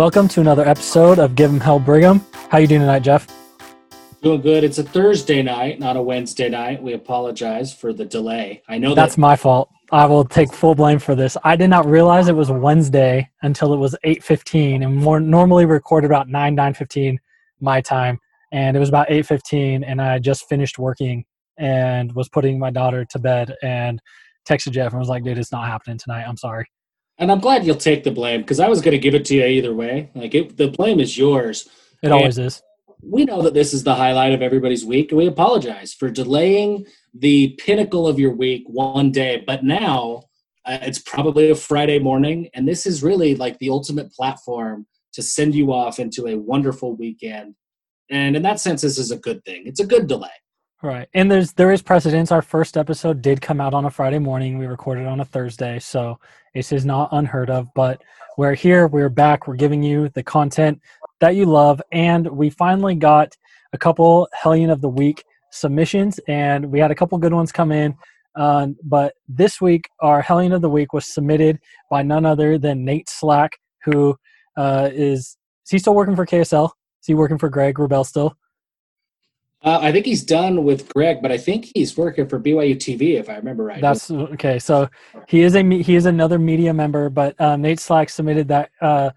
Welcome to another episode of Give 'em Hell Brigham. How you doing tonight, Jeff? Doing good. It's a Thursday night, not a Wednesday night. We apologize for the delay. I know That's that my fault. I will take full blame for this. I did not realize it was Wednesday until it was 8:15 and more normally recorded about 9 9:15 my time and it was about 8:15 and I just finished working and was putting my daughter to bed and texted Jeff and was like, "Dude, it's not happening tonight. I'm sorry." And I'm glad you'll take the blame because I was going to give it to you either way. Like it, the blame is yours. It Yeah. always is. We know that this is the highlight of everybody's week, and we apologize for delaying the pinnacle of your week one day. But now uh, it's probably a Friday morning, and this is really like the ultimate platform to send you off into a wonderful weekend. And in that sense, this is a good thing. It's a good delay. Right. And there's there is precedence. Our first episode did come out on a Friday morning. We recorded on a Thursday, so this is not unheard of. But we're here, we're back, we're giving you the content that you love, and we finally got a couple Hellion of the Week submissions, and we had a couple good ones come in. Uh, but this week, our Hellion of the Week was submitted by none other than Nate Slack, who uh, is is he still working for KSL? Is he working for Greg Wrubell still? Uh, I think he's done with Greg, but I think he's working for BYU TV, if I remember right. That's okay. So he is a he is another media member, but um, Nate Slack submitted that uh,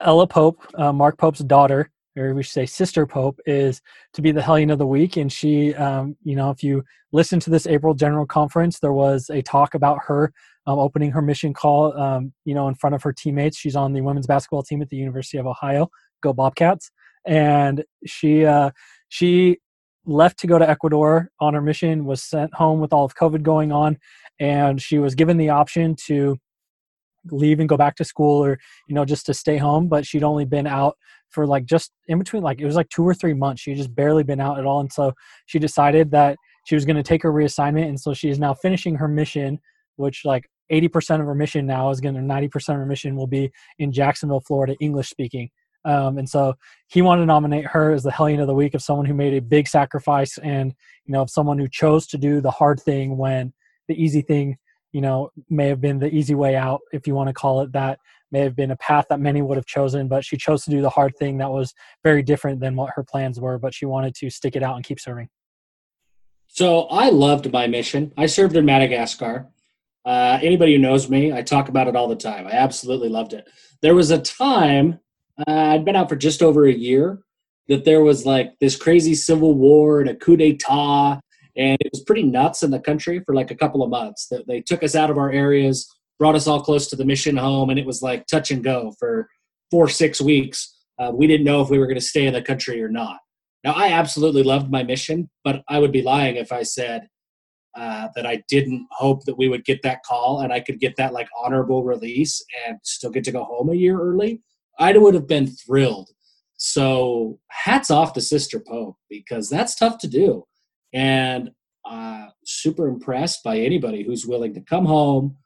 Ella Pope, uh, Mark Pope's daughter, or we should say sister Pope, is to be the Hellion of the Week. And she, um, you know, if you listen to this April General Conference, there was a talk about her um, opening her mission call, um, you know, in front of her teammates. She's on the women's basketball team at the University of Ohio. Go Bobcats! And she uh, she left to go to Ecuador on her mission, was sent home with all of COVID going on, and she was given the option to leave and go back to school or, you know, just to stay home. But she'd only been out for like just in between, like it was like two or three months. She'd just barely been out at all. And so she decided that she was going to take her reassignment. And so she is now finishing her mission, which like 80% of her mission now is going to 90% of her mission will be in Jacksonville, Florida, English speaking. Um, and so he wanted to nominate her as the Hellion of the Week of someone who made a big sacrifice and, you know, of someone who chose to do the hard thing when the easy thing, you know, may have been the easy way out, if you want to call it that, may have been a path that many would have chosen, but she chose to do the hard thing that was very different than what her plans were, but she wanted to stick it out and keep serving. So I loved my mission. I served in Madagascar. Uh, anybody who knows me, I talk about it all the time. I absolutely loved it. There was a time uh, I'd been out for just over a year that there was like this crazy civil war and a coup d'état, and it was pretty nuts in the country for like a couple of months. That they took us out of our areas, brought us all close to the mission home, and it was like touch and go for four six weeks. Uh, we didn't know if we were going to stay in the country or not. Now, I absolutely loved my mission, but I would be lying if I said uh, that I didn't hope that we would get that call and I could get that like honorable release and still get to go home a year early. I would have been thrilled. So, hats off to Sister Pope because that's tough to do. And uh, super impressed by anybody who's willing to come home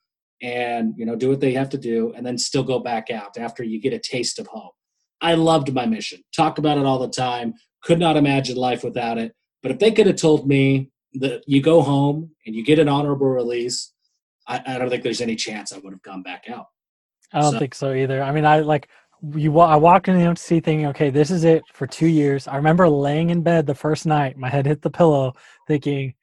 and you know do what they have to do and then still go back out after you get a taste of home. I loved my mission. Talk about it all the time. Could not imagine life without it. But if they could have told me that you go home and you get an honorable release, I, I don't think there's any chance I would have gone back out. I don't So- think so either. I mean, I like you. I walked in the MTC thinking, okay, this is it for two years. I remember laying in bed the first night, my head hit the pillow, thinking,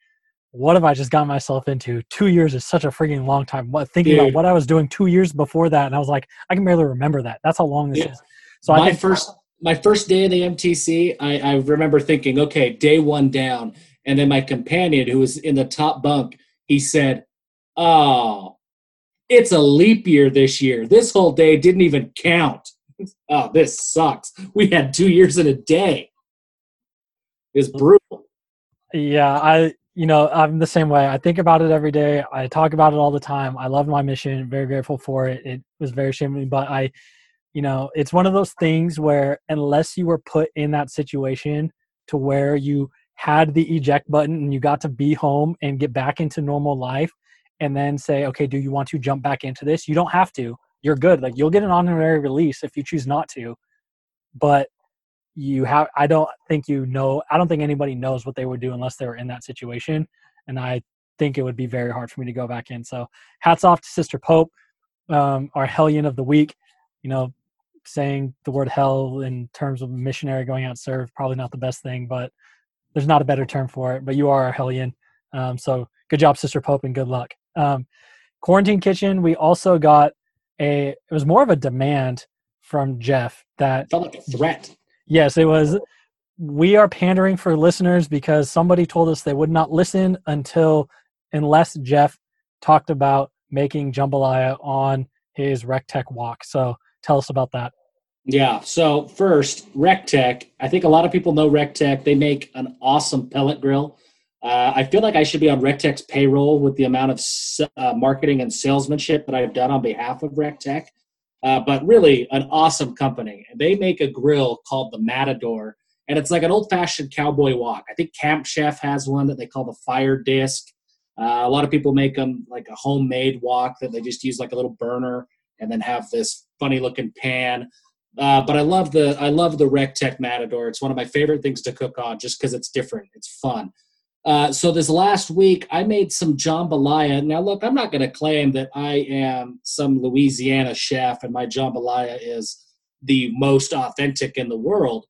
"What have I just got myself into? Two years is such a freaking long time." What thinking about what I was doing two years before that, and I was like, I can barely remember that. That's how long this Yeah. is. So I my think first my first day in the MTC, I, I remember thinking, okay, day one down. And then my companion, who was in the top bunk, he said, Oh, it's a leap year this year. This whole day didn't even count. Oh, this sucks. We had two years in a day. It's brutal. Yeah, I you know, I'm the same way. I think about it every day. I talk about it all the time. I love my mission, very grateful for it. It was very shameful, but I you know, it's one of those things where unless you were put in that situation to where you had the eject button and you got to be home and get back into normal life and then say, okay, do you want to jump back into this? You don't have to. You're good. Like you'll get an honorary release if you choose not to. But you have i don't think you know i don't think anybody knows what they would do unless they were in that situation and i think it would be very hard for me to go back in so hats off to sister pope um, our hellion of the week you know saying the word hell in terms of missionary going out serve probably not the best thing, but there's not a better term for it. But you are a hellion, um, so good job, Sister Pope, and good luck. Um, quarantine kitchen. We also got a. It was more of a demand from Jeff that felt like a threat. Yes, it was. We are pandering for listeners because somebody told us they would not listen until unless Jeff talked about making jambalaya on his RecTech walk. So tell us about that. Yeah. So first, RecTech. I think a lot of people know RecTech. They make an awesome pellet grill. Uh, I feel like I should be on RecTech's payroll with the amount of uh, marketing and salesmanship that I've done on behalf of RecTech. Uh, but really, an awesome company. They make a grill called the Matador, and it's like an old-fashioned cowboy walk. I think Camp Chef has one that they call the Fire Disc. Uh, a lot of people make them like a homemade wok that they just use like a little burner and then have this funny looking pan. Uh, but I love the I love the RecTech Matador. It's one of my favorite things to cook on just because it's different. It's fun. Uh, so this last week I made some jambalaya. Now look, I'm not going to claim that I am some Louisiana chef and my jambalaya is the most authentic in the world,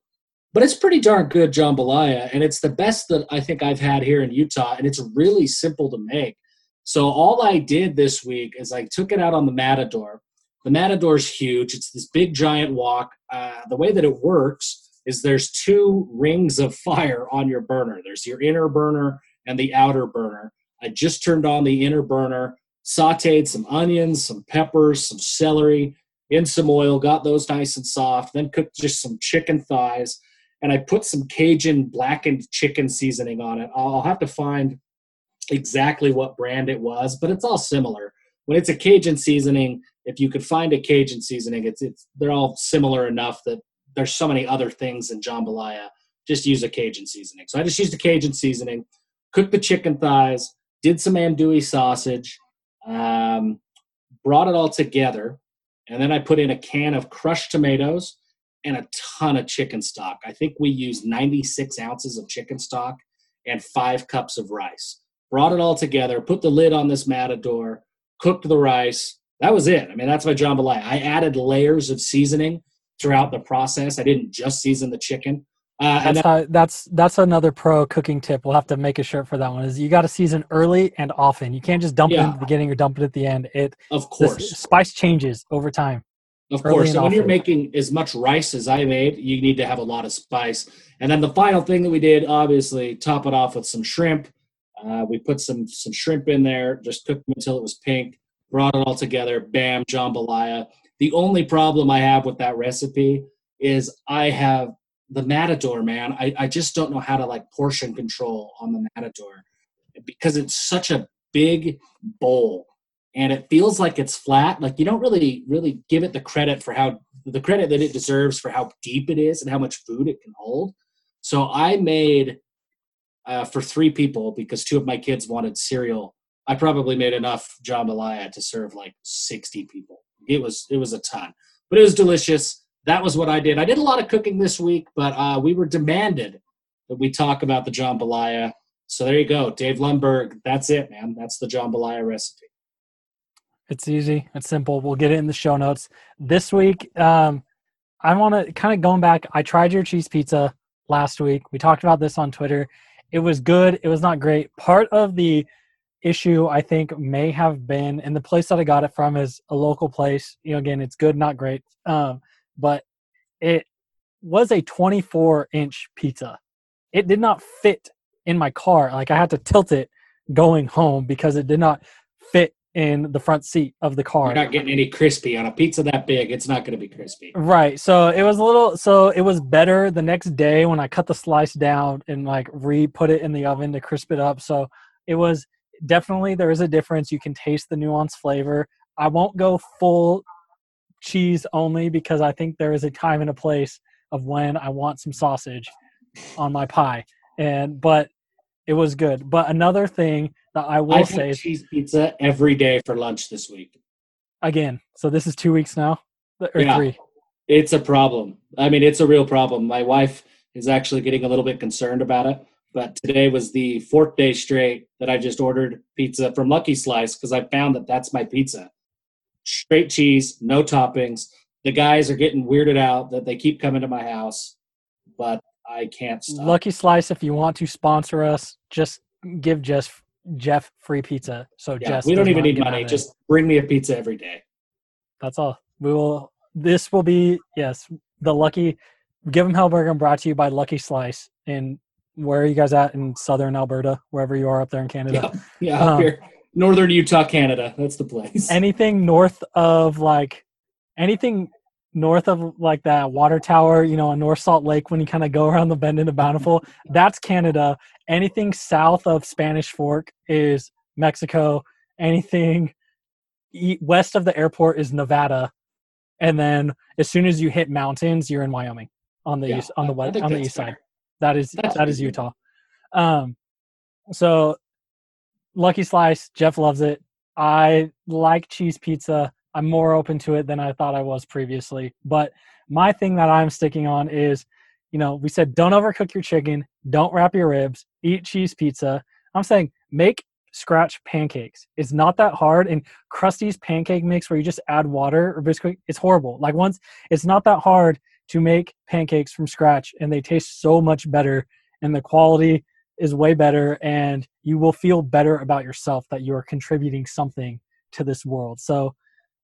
but it's pretty darn good jambalaya, and it's the best that I think I've had here in Utah, and it's really simple to make. So all I did this week is I took it out on the Matador. The Matador's huge. It's this big giant wok. Uh, the way that it works is there's two rings of fire on your burner. There's your inner burner and the outer burner. I just turned on the inner burner, sauteed some onions, some peppers, some celery in some oil, got those nice and soft, then cooked just some chicken thighs and I put some Cajun blackened chicken seasoning on it. I'll have to find exactly what brand it was, but it's all similar. When it's a Cajun seasoning, if you could find a Cajun seasoning, it's it's they're all similar enough that there's so many other things in jambalaya. Just use a Cajun seasoning. So I just used a Cajun seasoning, cooked the chicken thighs, did some andouille sausage, um, brought it all together, and then I put in a can of crushed tomatoes and a ton of chicken stock. I think we used 96 ounces of chicken stock and five cups of rice. Brought it all together, put the lid on this matador, cooked the rice. That was it. I mean, that's my jambalaya. I added layers of seasoning throughout the process. I didn't just season the chicken. Uh, that's, how, that's that's another pro cooking tip. We'll have to make a shirt for that one. Is you got to season early and often. You can't just dump yeah. it in the beginning or dump it at the end. It of course spice changes over time. Of course. So when you're making as much rice as I made, you need to have a lot of spice. And then the final thing that we did, obviously, top it off with some shrimp. Uh, we put some some shrimp in there, just cooked them until it was pink. Brought it all together. Bam, jambalaya. The only problem I have with that recipe is I have the matador, man. I, I just don't know how to like portion control on the matador because it's such a big bowl and it feels like it's flat. Like you don't really really give it the credit for how the credit that it deserves for how deep it is and how much food it can hold. So i made uh, for three people because two of my kids wanted cereal i probably made enough jambalaya to serve like 60 people it was it was a ton but it was delicious that was what i did i did a lot of cooking this week but uh, we were demanded that we talk about the jambalaya so there you go dave lundberg that's it man that's the jambalaya recipe it's easy. It's simple. We'll get it in the show notes. This week, um, I want to kind of going back. I tried your cheese pizza last week. We talked about this on Twitter. It was good. It was not great. Part of the issue I think may have been, and the place that I got it from is a local place. You know, again, it's good, not great. Um, but it was a 24 inch pizza. It did not fit in my car. Like I had to tilt it going home because it did not fit in the front seat of the car. You're not getting any crispy on a pizza that big. It's not going to be crispy. Right. So it was a little. So it was better the next day when I cut the slice down and like re put it in the oven to crisp it up. So it was definitely there is a difference. You can taste the nuanced flavor. I won't go full cheese only because I think there is a time and a place of when I want some sausage on my pie. And but it was good. But another thing that I will I've say is cheese pizza every day for lunch this week. Again, so this is two weeks now, or yeah, three. It's a problem. I mean, it's a real problem. My wife is actually getting a little bit concerned about it. But today was the fourth day straight that I just ordered pizza from Lucky Slice because I found that that's my pizza. Straight cheese, no toppings. The guys are getting weirded out that they keep coming to my house, but I can't stop. Lucky Slice, if you want to sponsor us, just give Jeff Jeff free pizza. So Yeah, Jess, we don't even need money. Just bring me a pizza every day. that's all. We will. This will be yes. The lucky. Give them Hellburger brought to you by Lucky Slice. And where are you guys at in southern Alberta? Wherever you are up there in Canada. Yeah, yeah, up Um, here, northern Utah, Canada. That's the place. anything north of like anything north of like that water tower, you know, in North Salt Lake when you kind of go around the bend into Bountiful, that's Canada. Anything south of Spanish Fork is Mexico. Anything west of the airport is Nevada. And then as soon as you hit mountains, you're in Wyoming on the Yeah, east on the west on the east side. That is That's that is. Utah. Um so Lucky Slice, Jeff loves it. I like cheese pizza. I'm more open to it than I thought I was previously. But my thing that I'm sticking on is, you know, we said don't overcook your chicken, don't wrap your ribs, eat cheese pizza. I'm saying make scratch pancakes. It's not that hard. And Krusteaz pancake mix where you just add water or biscuit, it's horrible. Like once it's not that hard to make pancakes from scratch and they taste so much better and the quality is way better and you will feel better about yourself that you are contributing something to this world. So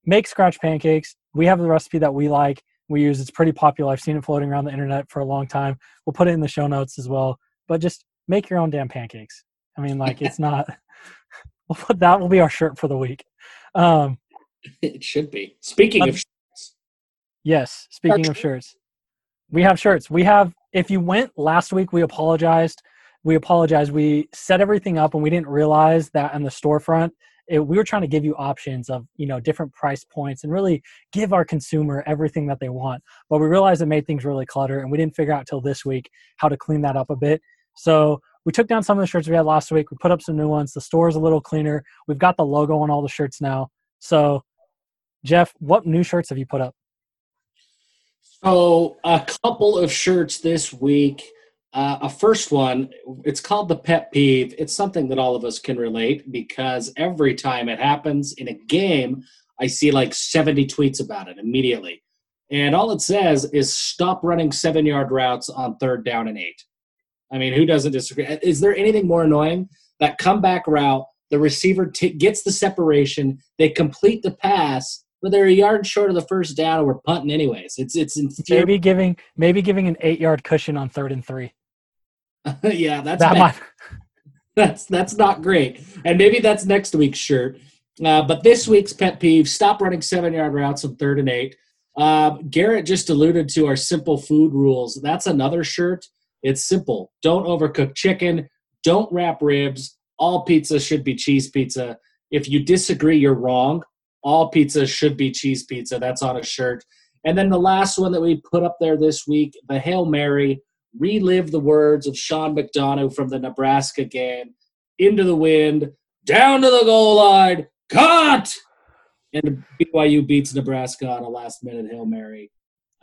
make scratch pancakes. We have the recipe that we like. We use it's pretty popular. I've seen it floating around the internet for a long time. We'll put it in the show notes as well. But just make your own damn pancakes. I mean, like it's not. We'll put that will be our shirt for the week. Um, It should be. Speaking Um, of, Yes. Speaking Our of shirts, we have shirts. We have. If you went last week, we apologized. We apologized. We set everything up and we didn't realize that in the storefront, it, we were trying to give you options of you know different price points and really give our consumer everything that they want. But we realized it made things really clutter, and we didn't figure out till this week how to clean that up a bit. So we took down some of the shirts we had last week. We put up some new ones. The store is a little cleaner. We've got the logo on all the shirts now. So, Jeff, what new shirts have you put up? So a couple of shirts this week. Uh, a first one, it's called the pet peeve. It's something that all of us can relate because every time it happens in a game, I see like 70 tweets about it immediately. And all it says is stop running seven yard routes on third down and eight. I mean, who doesn't disagree? Is there anything more annoying? That comeback route, the receiver t- gets the separation, they complete the pass, but they're a yard short of the first down, and we're punting anyways. It's it's infuriating. maybe giving maybe giving an eight yard cushion on third and three. yeah, that's that might that's that's not great. And maybe that's next week's shirt. Uh, but this week's pet peeve: stop running seven yard routes on third and eight. Uh, Garrett just alluded to our simple food rules. That's another shirt. It's simple. Don't overcook chicken. Don't wrap ribs. All pizza should be cheese pizza. If you disagree, you're wrong. All pizza should be cheese pizza. That's on a shirt. And then the last one that we put up there this week, the Hail Mary relive the words of Sean McDonough from the Nebraska game into the wind, down to the goal line, cut! And BYU beats Nebraska on a last minute Hail Mary.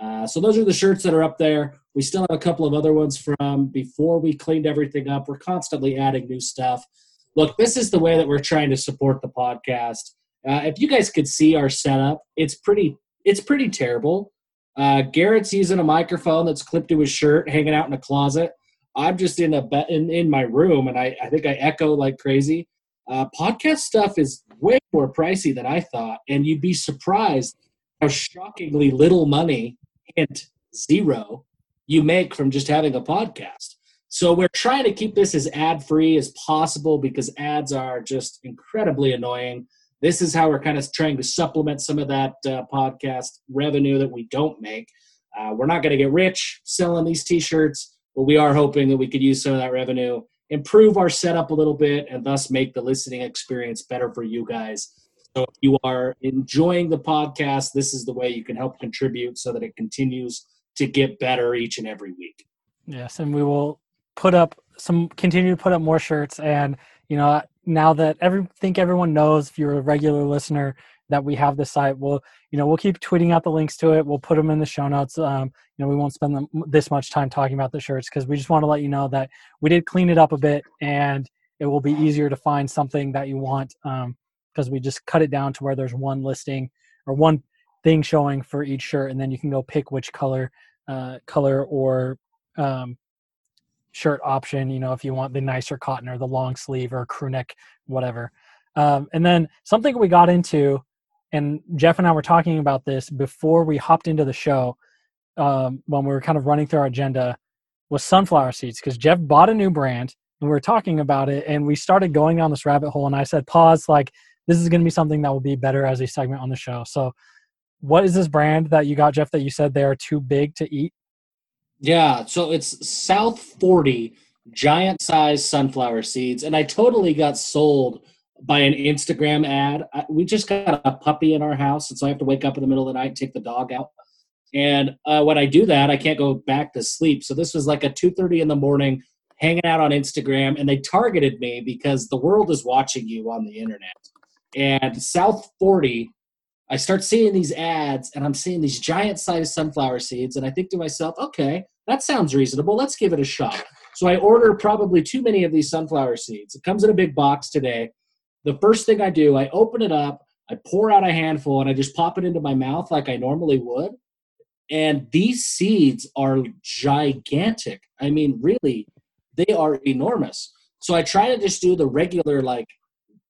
Uh, so those are the shirts that are up there. We still have a couple of other ones from before we cleaned everything up. We're constantly adding new stuff. Look, this is the way that we're trying to support the podcast. Uh, if you guys could see our setup, it's pretty it's pretty terrible. Uh, Garrett's using a microphone that's clipped to his shirt, hanging out in a closet. I'm just in a be- in, in my room, and I, I think I echo like crazy. Uh, podcast stuff is way more pricey than I thought, and you'd be surprised how shockingly little money, hint zero, you make from just having a podcast. So we're trying to keep this as ad free as possible because ads are just incredibly annoying. This is how we're kind of trying to supplement some of that uh, podcast revenue that we don't make. Uh, we're not going to get rich selling these t-shirts, but we are hoping that we could use some of that revenue, improve our setup a little bit, and thus make the listening experience better for you guys. So if you are enjoying the podcast, this is the way you can help contribute so that it continues to get better each and every week. Yes, and we will put up some continue to put up more shirts and you know now that every think everyone knows if you're a regular listener that we have the site we'll you know we'll keep tweeting out the links to it. We'll put them in the show notes. Um, you know we won't spend them, this much time talking about the shirts because we just want to let you know that we did clean it up a bit and it will be easier to find something that you want because we just cut it down to where there's one listing or one thing showing for each shirt, and then you can go pick which color, uh, color or um, shirt option. You know, if you want the nicer cotton or the long sleeve or crew neck, whatever. Um, and then something we got into, and Jeff and I were talking about this before we hopped into the show um, when we were kind of running through our agenda was sunflower seeds because Jeff bought a new brand and we were talking about it and we started going down this rabbit hole and I said pause like this is going to be something that will be better as a segment on the show. So what is this brand that you got Jeff that you said they are too big to eat? Yeah, so it's South 40 giant size sunflower seeds and I totally got sold by an Instagram ad. I, we just got a puppy in our house and so I have to wake up in the middle of the night and take the dog out and uh, when I do that, I can't go back to sleep. So this was like a 2:30 in the morning, hanging out on Instagram, and they targeted me because the world is watching you on the internet. And South 40, I start seeing these ads, and I'm seeing these giant-sized sunflower seeds, and I think to myself, okay, that sounds reasonable. Let's give it a shot. So I order probably too many of these sunflower seeds. It comes in a big box today. The first thing I do, I open it up, I pour out a handful, and I just pop it into my mouth like I normally would and these seeds are gigantic. I mean, really, they are enormous. So I try to just do the regular, like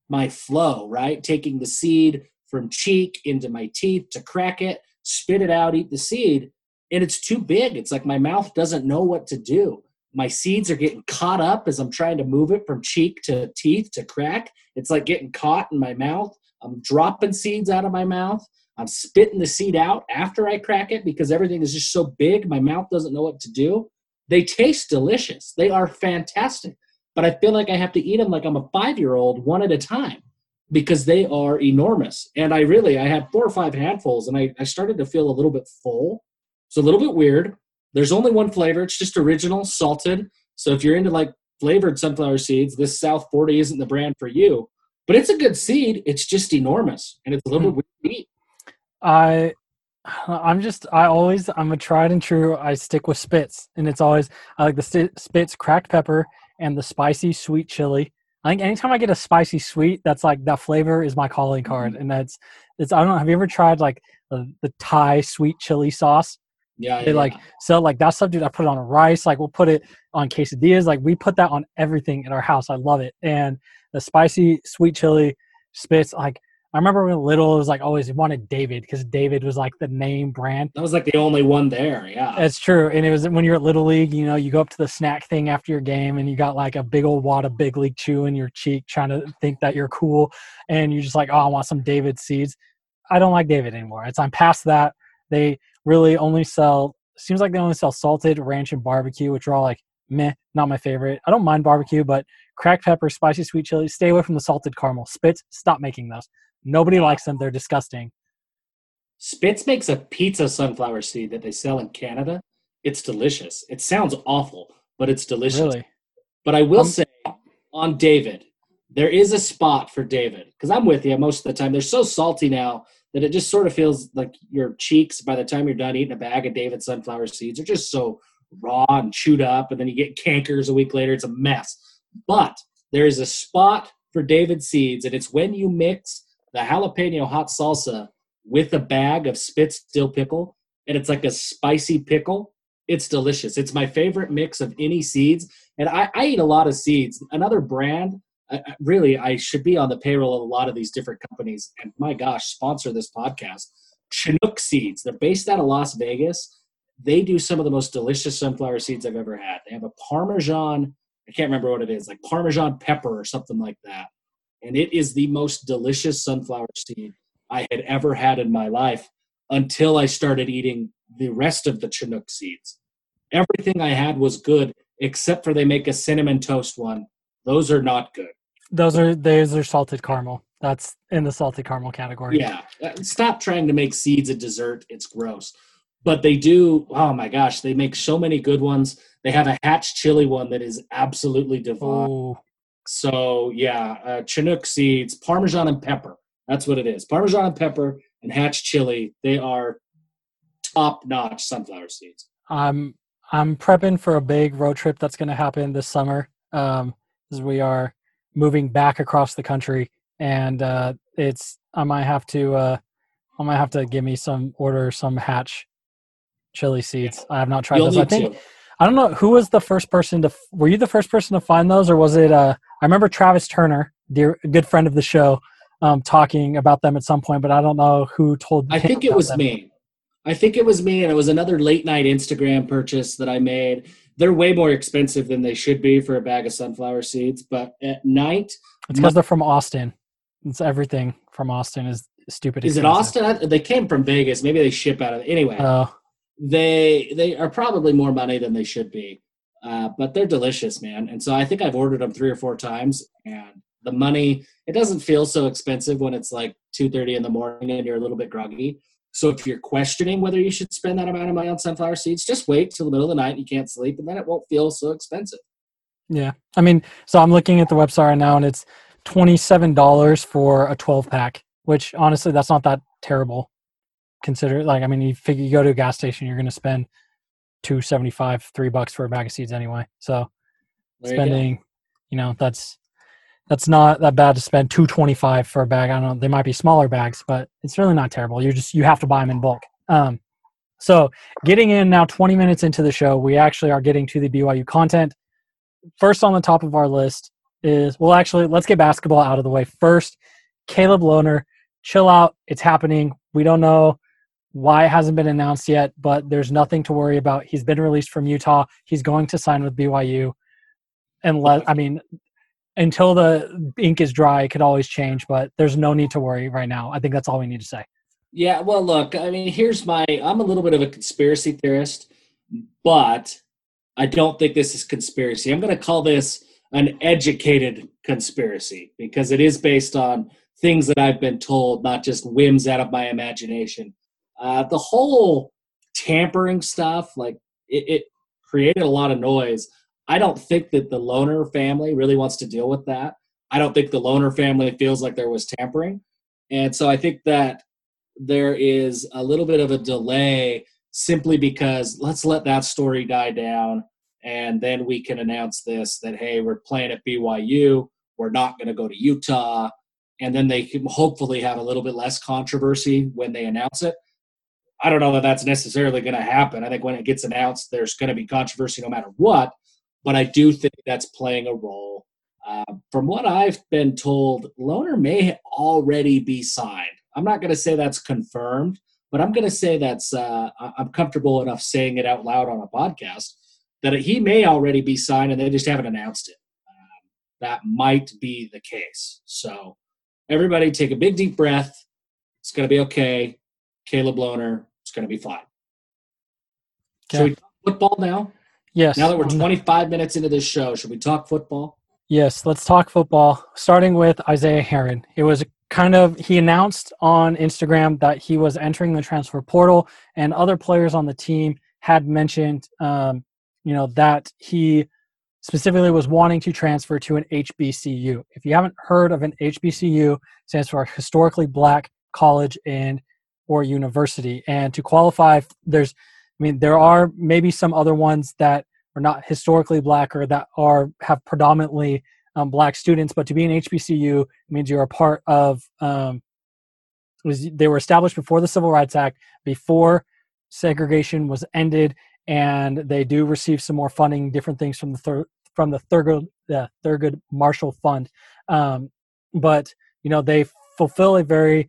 my flow, right? Taking the seed from cheek into my teeth to crack it, spit it out, eat the seed. And it's too big. It's like my mouth doesn't know what to do. My seeds are getting caught up as I'm trying to move it from cheek to teeth to crack. It's like getting caught in my mouth. I'm dropping seeds out of my mouth. I'm spitting the seed out after I crack it because everything is just so big, my mouth doesn't know what to do. They taste delicious. They are fantastic. But I feel like I have to eat them like I'm a five year old one at a time because they are enormous. And I really, I had four or five handfuls and I, I started to feel a little bit full. It's a little bit weird. There's only one flavor, it's just original, salted. So if you're into like flavored sunflower seeds, this South 40 isn't the brand for you. But it's a good seed. It's just enormous and it's a little mm. bit weird to eat. I I'm just I always I'm a tried and true. I stick with Spitz, and it's always I like the Spitz cracked pepper and the spicy sweet chili. I think anytime I get a spicy sweet, that's like that flavor is my calling card, mm-hmm. and that's it's I don't know. Have you ever tried like the, the Thai sweet chili sauce? Yeah, they yeah. like so like that stuff, dude. I put it on rice. Like we'll put it on quesadillas. Like we put that on everything in our house. I love it. And the spicy sweet chili spits. like I remember when little, it was like always wanted David because David was like the name brand. That was like the only one there. Yeah, it's true. And it was when you're at Little League, you know, you go up to the snack thing after your game and you got like a big old wad of Big League Chew in your cheek, trying to think that you're cool, and you're just like, oh, I want some David seeds. I don't like David anymore. It's I'm past that. They really only sell. Seems like they only sell salted ranch and barbecue, which are all like meh, not my favorite. I don't mind barbecue, but cracked pepper, spicy sweet chili, stay away from the salted caramel. Spitz, stop making those. Nobody likes them. They're disgusting. Spitz makes a pizza sunflower seed that they sell in Canada. It's delicious. It sounds awful, but it's delicious. Really? But I will um, say on David, there is a spot for David because I'm with you most of the time. They're so salty now that it just sort of feels like your cheeks by the time you're done eating a bag of David sunflower seeds are just so raw and chewed up, and then you get cankers a week later. It's a mess. But there is a spot for David seeds, and it's when you mix the jalapeno hot salsa with a bag of Spitz dill pickle, and it's like a spicy pickle. It's delicious. It's my favorite mix of any seeds, and I, I eat a lot of seeds. Another brand, Really, I should be on the payroll of a lot of these different companies, and my gosh, sponsor this podcast. Chinook seeds. They're based out of Las Vegas. They do some of the most delicious sunflower seeds I've ever had. They have a Parmesan, I can't remember what it is, like Parmesan pepper or something like that and it is the most delicious sunflower seed I had ever had in my life until I started eating the rest of the Chinook seeds. Everything I had was good except for they make a cinnamon toast one. Those are not good. Those are those are salted caramel. That's in the salted caramel category. Yeah. Stop trying to make seeds a dessert. It's gross. But they do, oh my gosh, they make so many good ones. They have a hatch chili one that is absolutely divine. Ooh. So yeah, uh, Chinook seeds, Parmesan and pepper. That's what it is. Parmesan and pepper and hatch chili. They are top notch sunflower seeds. I'm I'm prepping for a big road trip that's going to happen this summer. Um, as we are moving back across the country, and uh, it's I might have to uh, I might have to give me some order some hatch chili seeds. I have not tried You'll those. I think to. I don't know who was the first person to. Were you the first person to find those, or was it? Uh, I remember Travis Turner, dear good friend of the show, um, talking about them at some point, but I don't know who told. I think it was them. me. I think it was me, and it was another late night Instagram purchase that I made. They're way more expensive than they should be for a bag of sunflower seeds, but at night, It's because they're from Austin. It's everything from Austin is stupid. is it. Austin? They came from Vegas. Maybe they ship out of anyway. Oh, they they are probably more money than they should be, uh, but they're delicious, man. And so I think I've ordered them three or four times, and the money it doesn't feel so expensive when it's like two thirty in the morning and you're a little bit groggy. So if you're questioning whether you should spend that amount of money on sunflower seeds, just wait till the middle of the night and you can't sleep, and then it won't feel so expensive. yeah. I mean, so I'm looking at the website right now, and it's twenty seven dollars for a twelve pack. Which honestly, that's not that terrible. Consider like I mean, you figure you go to a gas station, you're going to spend two seventy five, three bucks for a bag of seeds anyway. So There you spending, you know, that's that's not that bad to spend two twenty five for a bag. I don't know. They might be smaller bags, but it's really not terrible. You're just you have to buy them in bulk. Um, so getting in now, twenty minutes into the show, we actually are getting to the BYU content. First on the top of our list is well, actually, let's get basketball out of the way first. Caleb Lohner, chill out. It's happening. We don't know why it hasn't been announced yet, but there's nothing to worry about. He's been released from Utah. He's going to sign with BYU. Unless I mean, until the ink is dry, it could always change, but there's no need to worry right now. I think that's all we need to say. Yeah, well, look, I mean, here's my I'm a little bit of a conspiracy theorist, but I don't think this is conspiracy. I'm going to call this an educated conspiracy because it is based on things that I've been told, not just whims out of my imagination. Uh, the whole tampering stuff, like it, it created a lot of noise. I don't think that the Lohner family really wants to deal with that. I don't think the Lohner family feels like there was tampering. And so I think that there is a little bit of a delay simply because let's let that story die down and then we can announce this that hey we're playing at BYU we're not going to go to Utah. And then they can hopefully have a little bit less controversy when they announce it. I don't know that that's necessarily going to happen. I think when it gets announced there's going to be controversy no matter what but I do think that's playing a role uh, from what I've been told Lohner may already be signed I'm not going to say that's confirmed, but I'm going to say that's uh, I'm comfortable enough saying it out loud on a podcast that he may already be signed and they just haven't announced it. Um, that might be the case. So everybody take a big deep breath. It's going to be okay. Caleb Lohner, it's going to be fine. Should Okay. we talk football now? Yes. Now that we're 25 minutes into this show, should we talk football? Yes, let's talk football. Starting with Isaiah Herron. It was kind of he announced on Instagram that he was entering the transfer portal, and other players on the team had mentioned, um, you know, that he specifically was wanting to transfer to an HBCU. If you haven't heard of an HBCU, it stands for historically black college and or university. And to qualify, there's, mean, there are maybe some other ones that are not historically black or that are have predominantly um, black students, but to be an HBCU means you're a part of. Um, was they were established before the Civil Rights Act, before segregation was ended, and they do receive some more funding, different things from the thir- from the Thurgood the Thurgood Marshall Fund, um, but you know they fulfill a very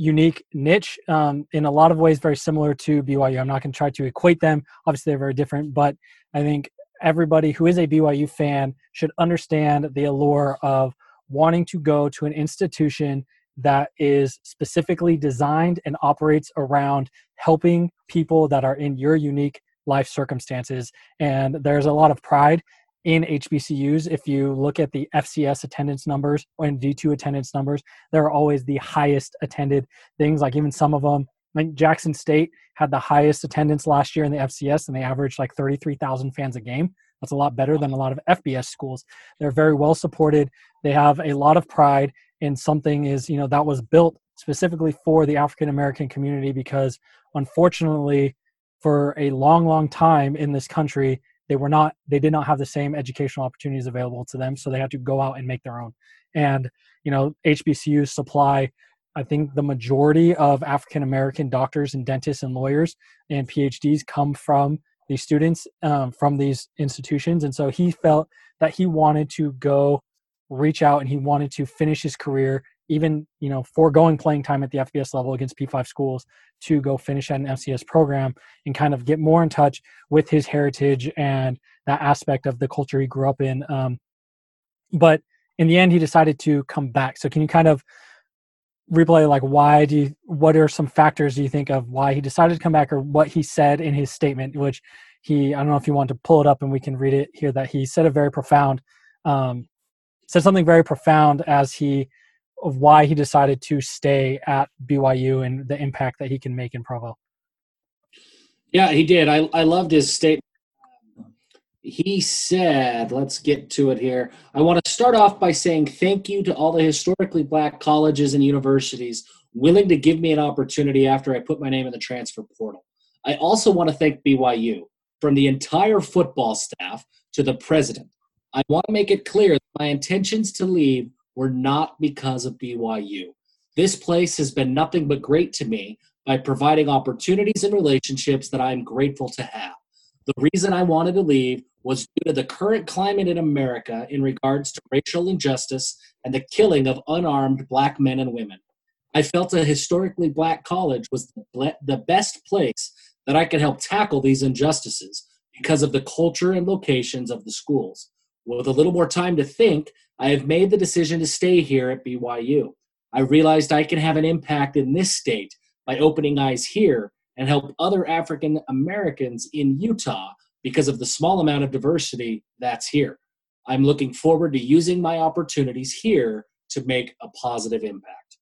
unique niche um, in a lot of ways, very similar to BYU. I'm not going to try to equate them. Obviously, they're very different, but I think everybody who is a BYU fan should understand the allure of wanting to go to an institution that is specifically designed and operates around helping people that are in your unique life circumstances. And there's a lot of pride in HBCUs. If you look at the FCS attendance numbers and D2 attendance numbers, they're always the highest attended things. Like even some of them, like Jackson State had the highest attendance last year in the FCS, and they averaged like 33,000 fans a game. That's a lot better than a lot of FBS schools. They're very well supported. They have a lot of pride in something is you know that was built specifically for the African American community because unfortunately, for a long, long time in this country, they were not they did not have the same educational opportunities available to them, so they had to go out and make their own. And you know, HBCUs supply I think the majority of African American doctors and dentists and lawyers and PhDs come from these students um, from these institutions. And so he felt that he wanted to go reach out and he wanted to finish his career, even, you know, foregoing playing time at the FBS level against P5 schools to go finish at an FCS program and kind of get more in touch with his heritage and that aspect of the culture he grew up in. Um, but in the end, he decided to come back. So can you kind of replay like why do you what are some factors do you think of why he decided to come back or what he said in his statement which he i don't know if you want to pull it up and we can read it here that he said a very profound um, said something very profound as he of why he decided to stay at byu and the impact that he can make in provo yeah he did i, I loved his statement he said, let's get to it here. I want to start off by saying thank you to all the historically black colleges and universities willing to give me an opportunity after I put my name in the transfer portal. I also want to thank BYU, from the entire football staff to the president. I want to make it clear that my intentions to leave were not because of BYU. This place has been nothing but great to me by providing opportunities and relationships that I am grateful to have. The reason I wanted to leave was due to the current climate in America in regards to racial injustice and the killing of unarmed black men and women. I felt a historically black college was the best place that I could help tackle these injustices because of the culture and locations of the schools. With a little more time to think, I have made the decision to stay here at BYU. I realized I can have an impact in this state by opening eyes here and help other African Americans in Utah because of the small amount of diversity that's here. I'm looking forward to using my opportunities here to make a positive impact.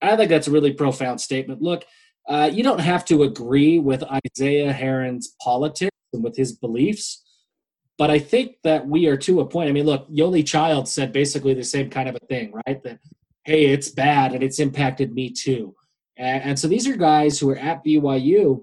I think that's a really profound statement. Look, uh, you don't have to agree with Isaiah Herron's politics and with his beliefs, but I think that we are to a point. I mean, look, Yoeli Child said basically the same kind of a thing, right? That, hey, it's bad and it's impacted me too. And, and so these are guys who are at BYU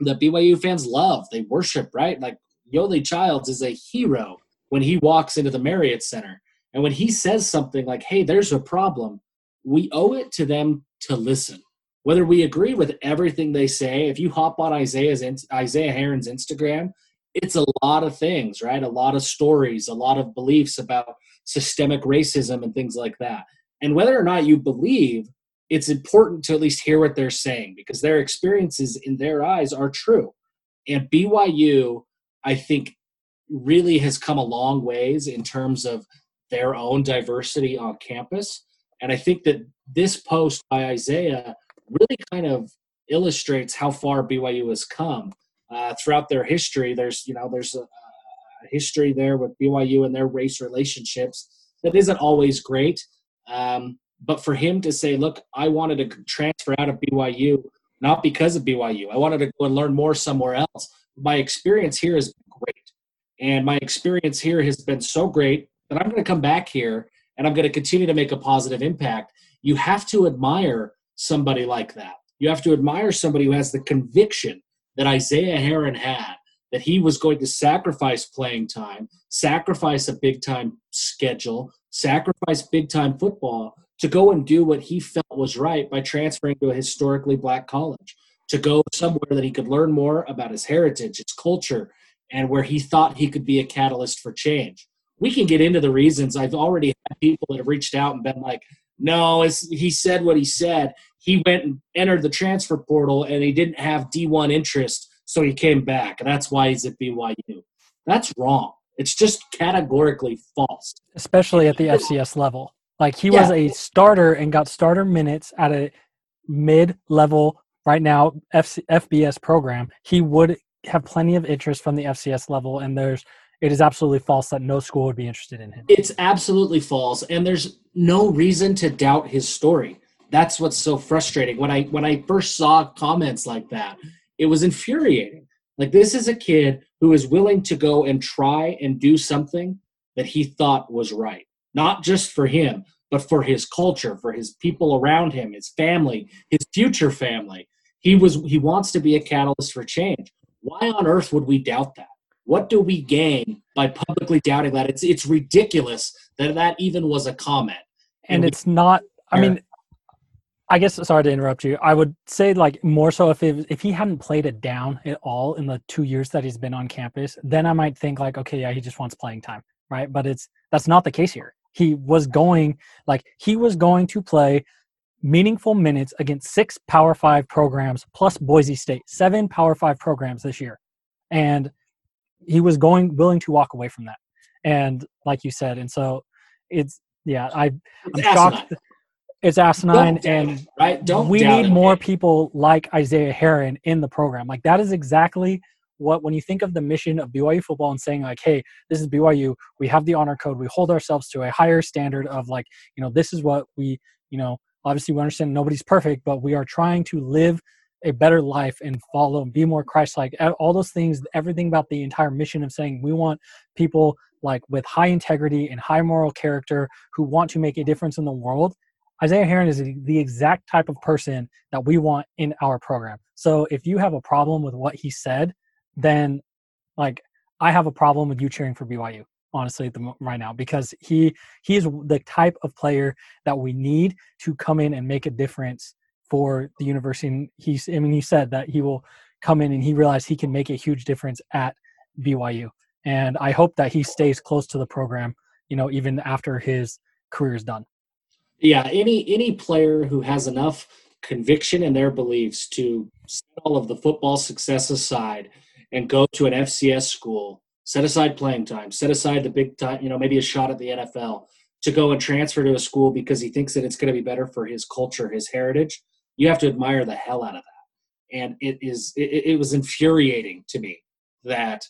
that BYU fans love. They worship, right? Like Yoeli Childs is a hero when he walks into the Marriott Center. And when he says something like, hey, there's a problem, we owe it to them to listen. Whether we agree with everything they say, if you hop on Isaiah's Isaiah Herron's Instagram, it's a lot of things, right? A lot of stories, a lot of beliefs about systemic racism and things like that. And whether or not you believe it's important to at least hear what they're saying because their experiences in their eyes are true. And BYU, I think, really has come a long ways in terms of their own diversity on campus. And I think that this post by Isaiah really kind of illustrates how far BYU has come uh, throughout their history. There's, you know, there's a, a, history there with BYU and their race relationships that isn't always great. Um, but for him to say, look, I wanted to transfer out of BYU, not because of BYU. I wanted to go and learn more somewhere else. My experience here has been great. And my experience here has been so great that I'm going to come back here and I'm going to continue to make a positive impact. You have to admire somebody like that. You have to admire somebody who has the conviction that Isaiah Herron had that he was going to sacrifice playing time, sacrifice a big time schedule, sacrifice big time football to go and do what he felt was right by transferring to a historically black college, to go somewhere that he could learn more about his heritage, his culture, and where he thought he could be a catalyst for change. We can get into the reasons. I've already had people that have reached out and been like, no, he said what he said. He went and entered the transfer portal and he didn't have D1 interest, so he came back. And that's why he's at BYU. That's wrong. It's just categorically false. Especially at the FCS level. Like he yeah. was a starter and got starter minutes at a mid-level right now FC, FBS program. He would have plenty of interest from the FCS level, and there's it is absolutely false that no school would be interested in him. It's absolutely false, and there's no reason to doubt his story. That's what's so frustrating. When I when I first saw comments like that, it was infuriating. Like this is a kid who is willing to go and try and do something that he thought was right not just for him, but for his culture, for his people around him, his family, his future family. He was he wants to be a catalyst for change. Why on earth would we doubt that? What do we gain by publicly doubting that? It's it's ridiculous that that even was a comment. And, and it's we, not I mean I guess sorry to interrupt you. I would say like more so if it, if he hadn't played it down at all in the two years that he's been on campus, then I might think like, okay, yeah, he just wants playing time, right? But it's that's not the case here. He was going like he was going to play meaningful minutes against six Power Five programs plus Boise State, seven Power Five programs this year, and he was going willing to walk away from that. And like you said, and so it's yeah, I I'm shocked. It's asinine, and it, right? Don't we need more people like Isaiah Herron in the program. Like that is exactly what when you think of the mission of BYU football and saying like, hey, this is BYU, we have the honor code, we hold ourselves to a higher standard of like, you know, this is what we, you know, obviously we understand nobody's perfect, but we are trying to live a better life and follow and be more Christ-like. All those things, everything about the entire mission of saying we want people like with high integrity and high moral character who want to make a difference in the world Isaiah Herron is the exact type of person that we want in our program. So if you have a problem with what he said, then like I have a problem with you cheering for BYU honestly the, right now because he he is the type of player that we need to come in and make a difference for the university. And he's I mean he said that he will come in and he realized he can make a huge difference at BYU. And I hope that he stays close to the program, you know, even after his career is done yeah, any any player who has enough conviction in their beliefs to set all of the football success aside and go to an FCS school, set aside playing time, set aside the big time, you know, maybe a shot at the NFL to go and transfer to a school because he thinks that it's going to be better for his culture, his heritage. You have to admire the hell out of that. And it is it, it was infuriating to me that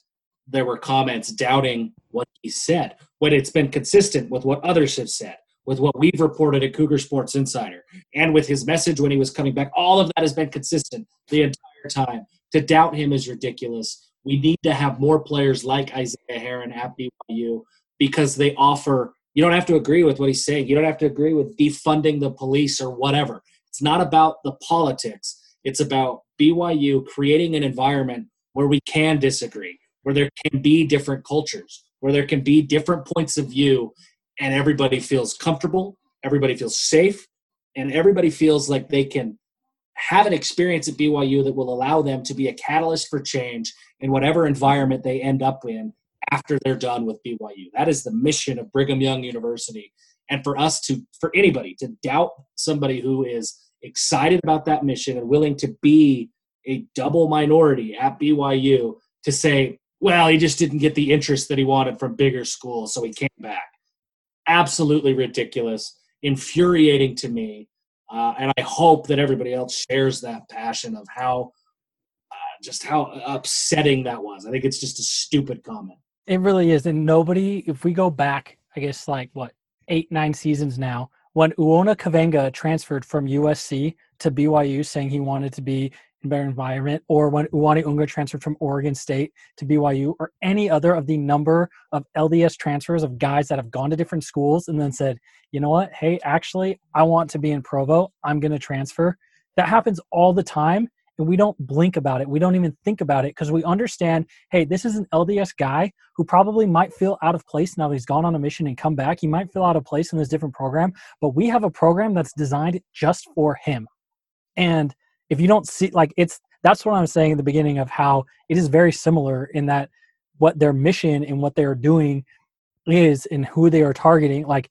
there were comments doubting what he said when it's been consistent with what others have said with what we've reported at Cougar Sports Insider and with his message when he was coming back. All of that has been consistent the entire time. To doubt him is ridiculous. We need to have more players like Isaiah Herron at BYU because they offer. You don't have to agree with what he's saying. You don't have to agree with defunding the police or whatever. It's not about the politics. It's about BYU creating an environment where we can disagree, where there can be different cultures, where there can be different points of view, and everybody feels comfortable, everybody feels safe, and everybody feels like they can have an experience at BYU that will allow them to be a catalyst for change in whatever environment they end up in after they're done with BYU. That is the mission of Brigham Young University. And for us to, for anybody to doubt somebody who is excited about that mission and willing to be a double minority at BYU to say, well, he just didn't get the interest that he wanted from bigger schools, so he came back absolutely ridiculous, infuriating to me. Uh, and I hope that everybody else shares that passion of how uh, just how upsetting that was. I think it's just a stupid comment. It really is. And nobody, if we go back, I guess like what, eight, nine seasons now, when Uona Kaveinga transferred from USC to BYU saying he wanted to be better environment, or when Uani 'Unga transferred from Oregon State to BYU, or any other of the number of LDS transfers of guys that have gone to different schools and then said, you know what, hey, actually, I want to be in Provo, I'm going to transfer. That happens all the time, and we don't blink about it. We don't even think about it because we understand, hey, this is an LDS guy who probably might feel out of place now that he's gone on a mission and come back. He might feel out of place in this different program, but we have a program that's designed just for him. And if you don't see like it's that's what I'm saying in the beginning of how it is very similar in that what their mission and what they're doing is and who they are targeting. Like,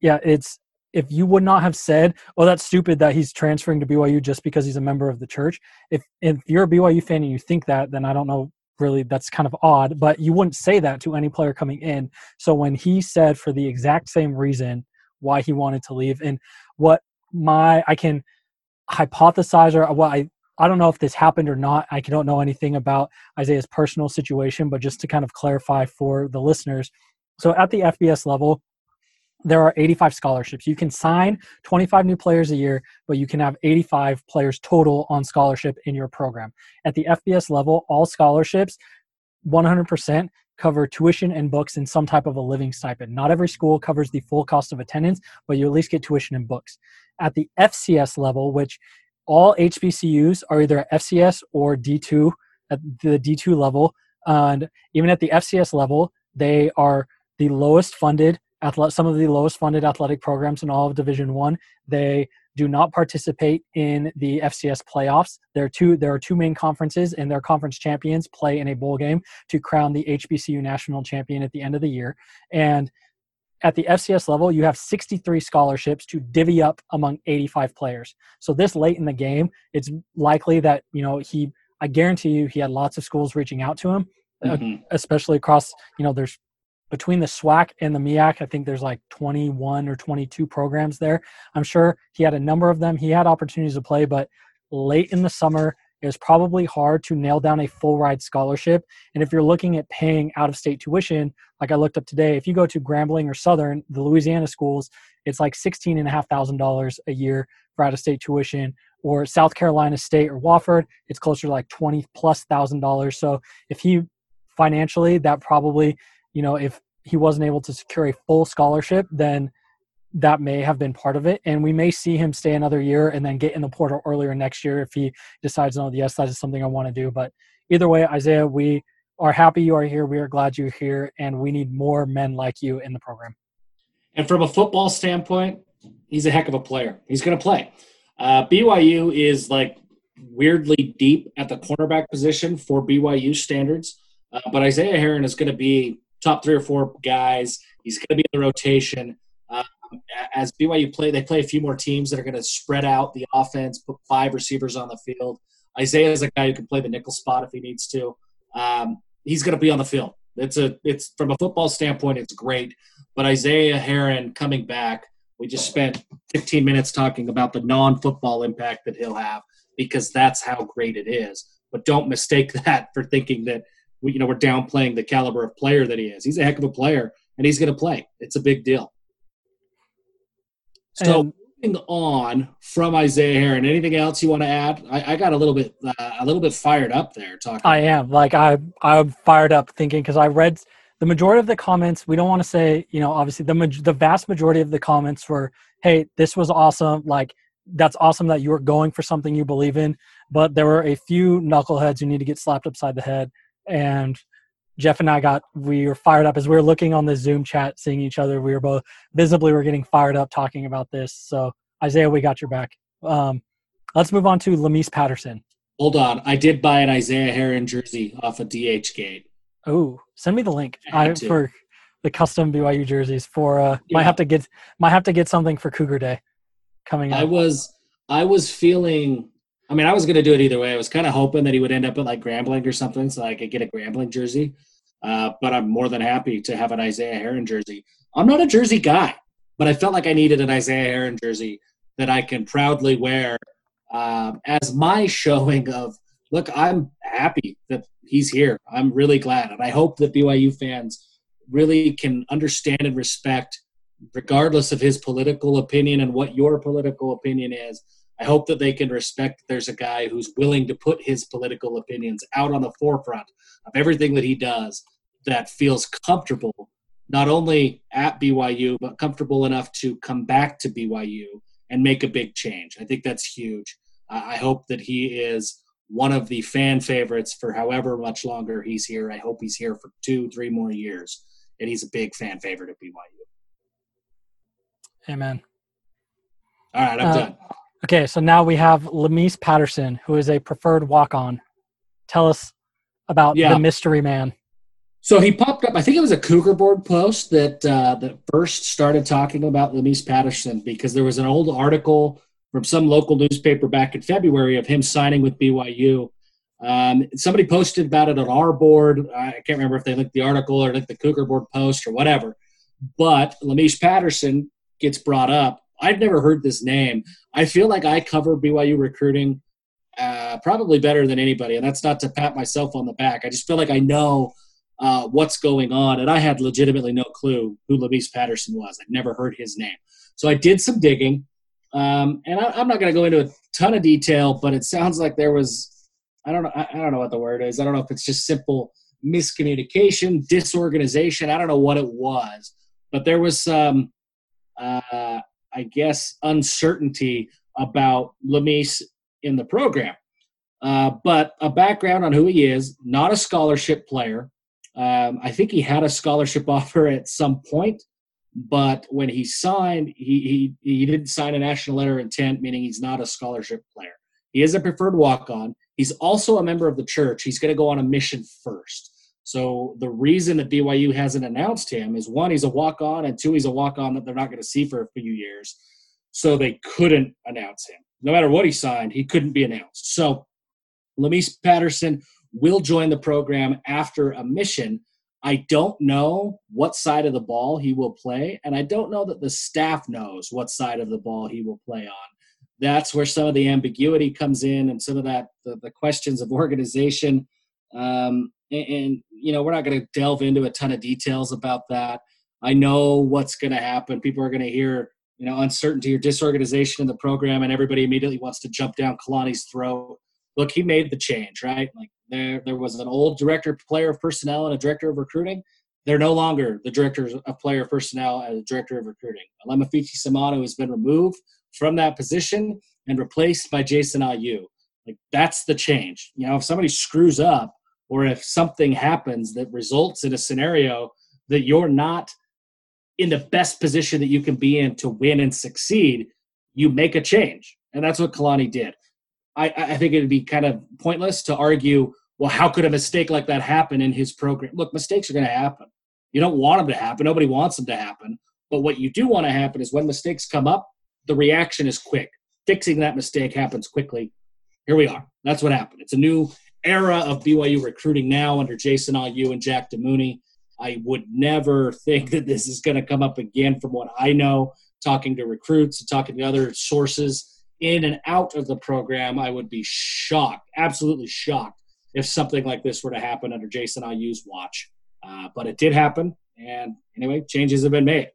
yeah, it's if you would not have said, "Oh, that's stupid that he's transferring to BYU just because he's a member of the church." If if you're a BYU fan and you think that, then I don't know. Really, that's kind of odd, but you wouldn't say that to any player coming in. So when he said for the exact same reason why he wanted to leave, and what my I can hypothesize or well, I I don't know if this happened or not. I don't know anything about Isaiah's personal situation, but just to kind of clarify for the listeners. So at the FBS level, there are 85 scholarships. You can sign 25 new players a year, but you can have 85 players total on scholarship in your program. At the FBS level, all scholarships 100% cover tuition and books and some type of a living stipend. Not every school covers the full cost of attendance, but you at least get tuition and books. At the FCS level, which all HBCUs are either FCS or D2 at the D2 level, and even at the FCS level, they are the lowest funded some of the lowest funded athletic programs in all of Division One. They do not participate in the FCS playoffs. There are two there are two main conferences, and their conference champions play in a bowl game to crown the HBCU national champion at the end of the year. And at the FCS level, you have 63 scholarships to divvy up among 85 players. So this late in the game, it's likely that you know he. I guarantee you, he had lots of schools reaching out to him, uh, mm-hmm. especially across. You know, there's between the SWAC and the MEAC, I think there's like 21 or 22 programs there. I'm sure he had a number of them. He had opportunities to play, but late in the summer, it was probably hard to nail down a full ride scholarship. And if you're looking at paying out of state tuition, like I looked up today, if you go to Grambling or Southern, the Louisiana schools, it's like sixteen and a year for out of state tuition. Or South Carolina State or Wofford, it's closer to like twenty plus thousand dollars. So if he financially, that probably you know, if he wasn't able to secure a full scholarship, then that may have been part of it. And we may see him stay another year and then get in the portal earlier next year if he decides, no, the yes, that is something I want to do. But either way, Isaiah, we are happy you are here. We are glad you're here. And we need more men like you in the program. And from a football standpoint, he's a heck of a player. He's going to play. Uh, BYU is like weirdly deep at the cornerback position for BYU standards. Uh, but Isaiah Herron is going to be top three or four guys. He's going to be in the rotation. Um, as BYU play, they play a few more teams that are going to spread out the offense, put five receivers on the field. Isaiah is a guy who can play the nickel spot if he needs to. Um, he's going to be on the field. It's a it's from a football standpoint, it's great. But Isaiah Herron coming back, we just spent 15 minutes talking about the non-football impact that he'll have because that's how great it is. But don't mistake that for thinking that we, you know, we're downplaying the caliber of player that he is. He's a heck of a player, and he's going to play. It's a big deal. So and, moving on from Isaiah Herron, anything else you want to add? I, I got a little bit uh, a little bit fired up there talking. I am like I I'm fired up thinking because I read the majority of the comments. We don't want to say you know obviously the the vast majority of the comments were, "Hey, this was awesome!" Like that's awesome that you're going for something you believe in. But there were a few knuckleheads who need to get slapped upside the head and Jeff and I got we were fired up as we were looking on the Zoom chat, seeing each other. We were both visibly we were getting fired up talking about this. So Isaiah, we got your back. Um, let's move on to Lamise Patterson. Hold on, I did buy an Isaiah Herron jersey off of DH Gate. Oh, send me the link I, for the custom BYU jerseys. For uh, yeah. might have to get might have to get something for Cougar Day coming up. I was I was feeling I mean, I was going to do it either way. I was kind of hoping that he would end up at like Grambling or something so I could get a Grambling jersey. Uh, but I'm more than happy to have an Isaiah Herron jersey. I'm not a jersey guy, but I felt like I needed an Isaiah Herron jersey that I can proudly wear um, as my showing of look, I'm happy that he's here. I'm really glad. And I hope that BYU fans really can understand and respect, regardless of his political opinion and what your political opinion is, I hope that they can respect that there's a guy who's willing to put his political opinions out on the forefront of everything that he does that feels comfortable, not only at BYU, but comfortable enough to come back to BYU and make a big change. I think that's huge. I hope that he is one of the fan favorites for however much longer he's here. I hope he's here for two, three more years, and he's a big fan favorite at BYU. Amen. All right, I'm uh, done. Okay, so now we have Lamise Patterson, who is a preferred walk-on. Tell us about yeah. the mystery man. So he popped up. I think it was a Cougar Board post that uh, that first started talking about Lamise Patterson because there was an old article from some local newspaper back in February of him signing with BYU. Um, somebody posted about it on our board. I can't remember if they linked the article or linked the Cougar Board post or whatever. But Lamise Patterson gets brought up I've never heard this name. I feel like I cover BYU recruiting uh, probably better than anybody, and that's not to pat myself on the back. I just feel like I know uh, what's going on, and I had legitimately no clue who Lamise Patterson was. I'd never heard his name, so I did some digging, um, and I, am not going to go into a ton of detail, but it sounds like there was I don't know I, I don't know what the word is. I don't know if it's just simple miscommunication, disorganization. I don't know what it was, but there was some. Uh, I guess, uncertainty about Lamise in the program. Uh, but a background on who he is, not a scholarship player. Um, I think he had a scholarship offer at some point, But when he signed, he, he, he didn't sign a national letter of intent, meaning he's not a scholarship player. He is a preferred walk on. He's also a member of the church. He's going to go on a mission first. So the reason that BYU hasn't announced him is one, he's a walk on, and two, he's a walk on that they're not going to see for a few years. So they couldn't announce him. No matter what he signed, he couldn't be announced. So Lamise Patterson will join the program after a mission. I don't know what side of the ball he will play, and I don't know that the staff knows what side of the ball he will play on. That's where some of the ambiguity comes in, and some of that the, the questions of organization. Um, and, and, you know, we're not going to delve into a ton of details about that. I know what's going to happen. People are going to hear, you know, uncertainty or disorganization in the program, and everybody immediately wants to jump down Kalani's throat. Look, he made the change, right? Like there, there was an old director, player of personnel, and a director of recruiting. They're no longer the director of player personnel and the director of recruiting. Alema Samano has been removed from that position and replaced by Jason Ayu. Like that's the change. You know, if somebody screws up or if something happens that results in a scenario that you're not in the best position that you can be in to win and succeed, you make a change. And that's what Kalani did. I, I think it'd be kind of pointless to argue, well, how could a mistake like that happen in his program? Look, mistakes are going to happen. You don't want them to happen. Nobody wants them to happen. But what you do want to happen is when mistakes come up, the reaction is quick. Fixing that mistake happens quickly. Here we are. That's what happened. It's a new era of BYU recruiting now under Jason Ayu and Jack Damuni. I would never think that this is going to come up again from what I know, talking to recruits talking to other sources in and out of the program. I would be shocked, absolutely shocked, if something like this were to happen under Jason Ayu's watch. Uh, but it did happen. And anyway, changes have been made.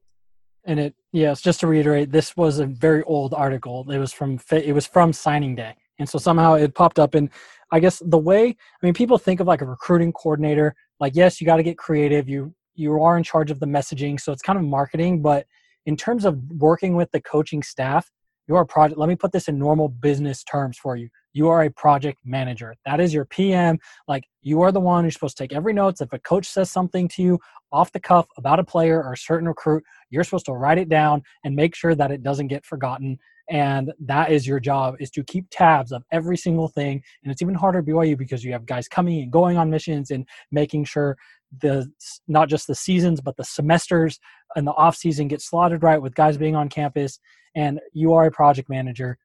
And it, yes, just to reiterate, this was a very old article. It was from it was from signing day, and so somehow it popped up. And I guess the way I mean, people think of like a recruiting coordinator. Like, yes, you got to get creative. You you are in charge of the messaging, so it's kind of marketing. But in terms of working with the coaching staff, you are a project. Let me put this in normal business terms for you you are a project manager. That is your PM. Like you are the one who's supposed to take every notes. If a coach says something to you off the cuff about a player or a certain recruit, you're supposed to write it down and make sure that it doesn't get forgotten. And that is your job is to keep tabs of every single thing. And it's even harder at BYU because you have guys coming and going on missions and making sure the not just the seasons but the semesters and the off season get slotted right with guys being on campus. And you are a project manager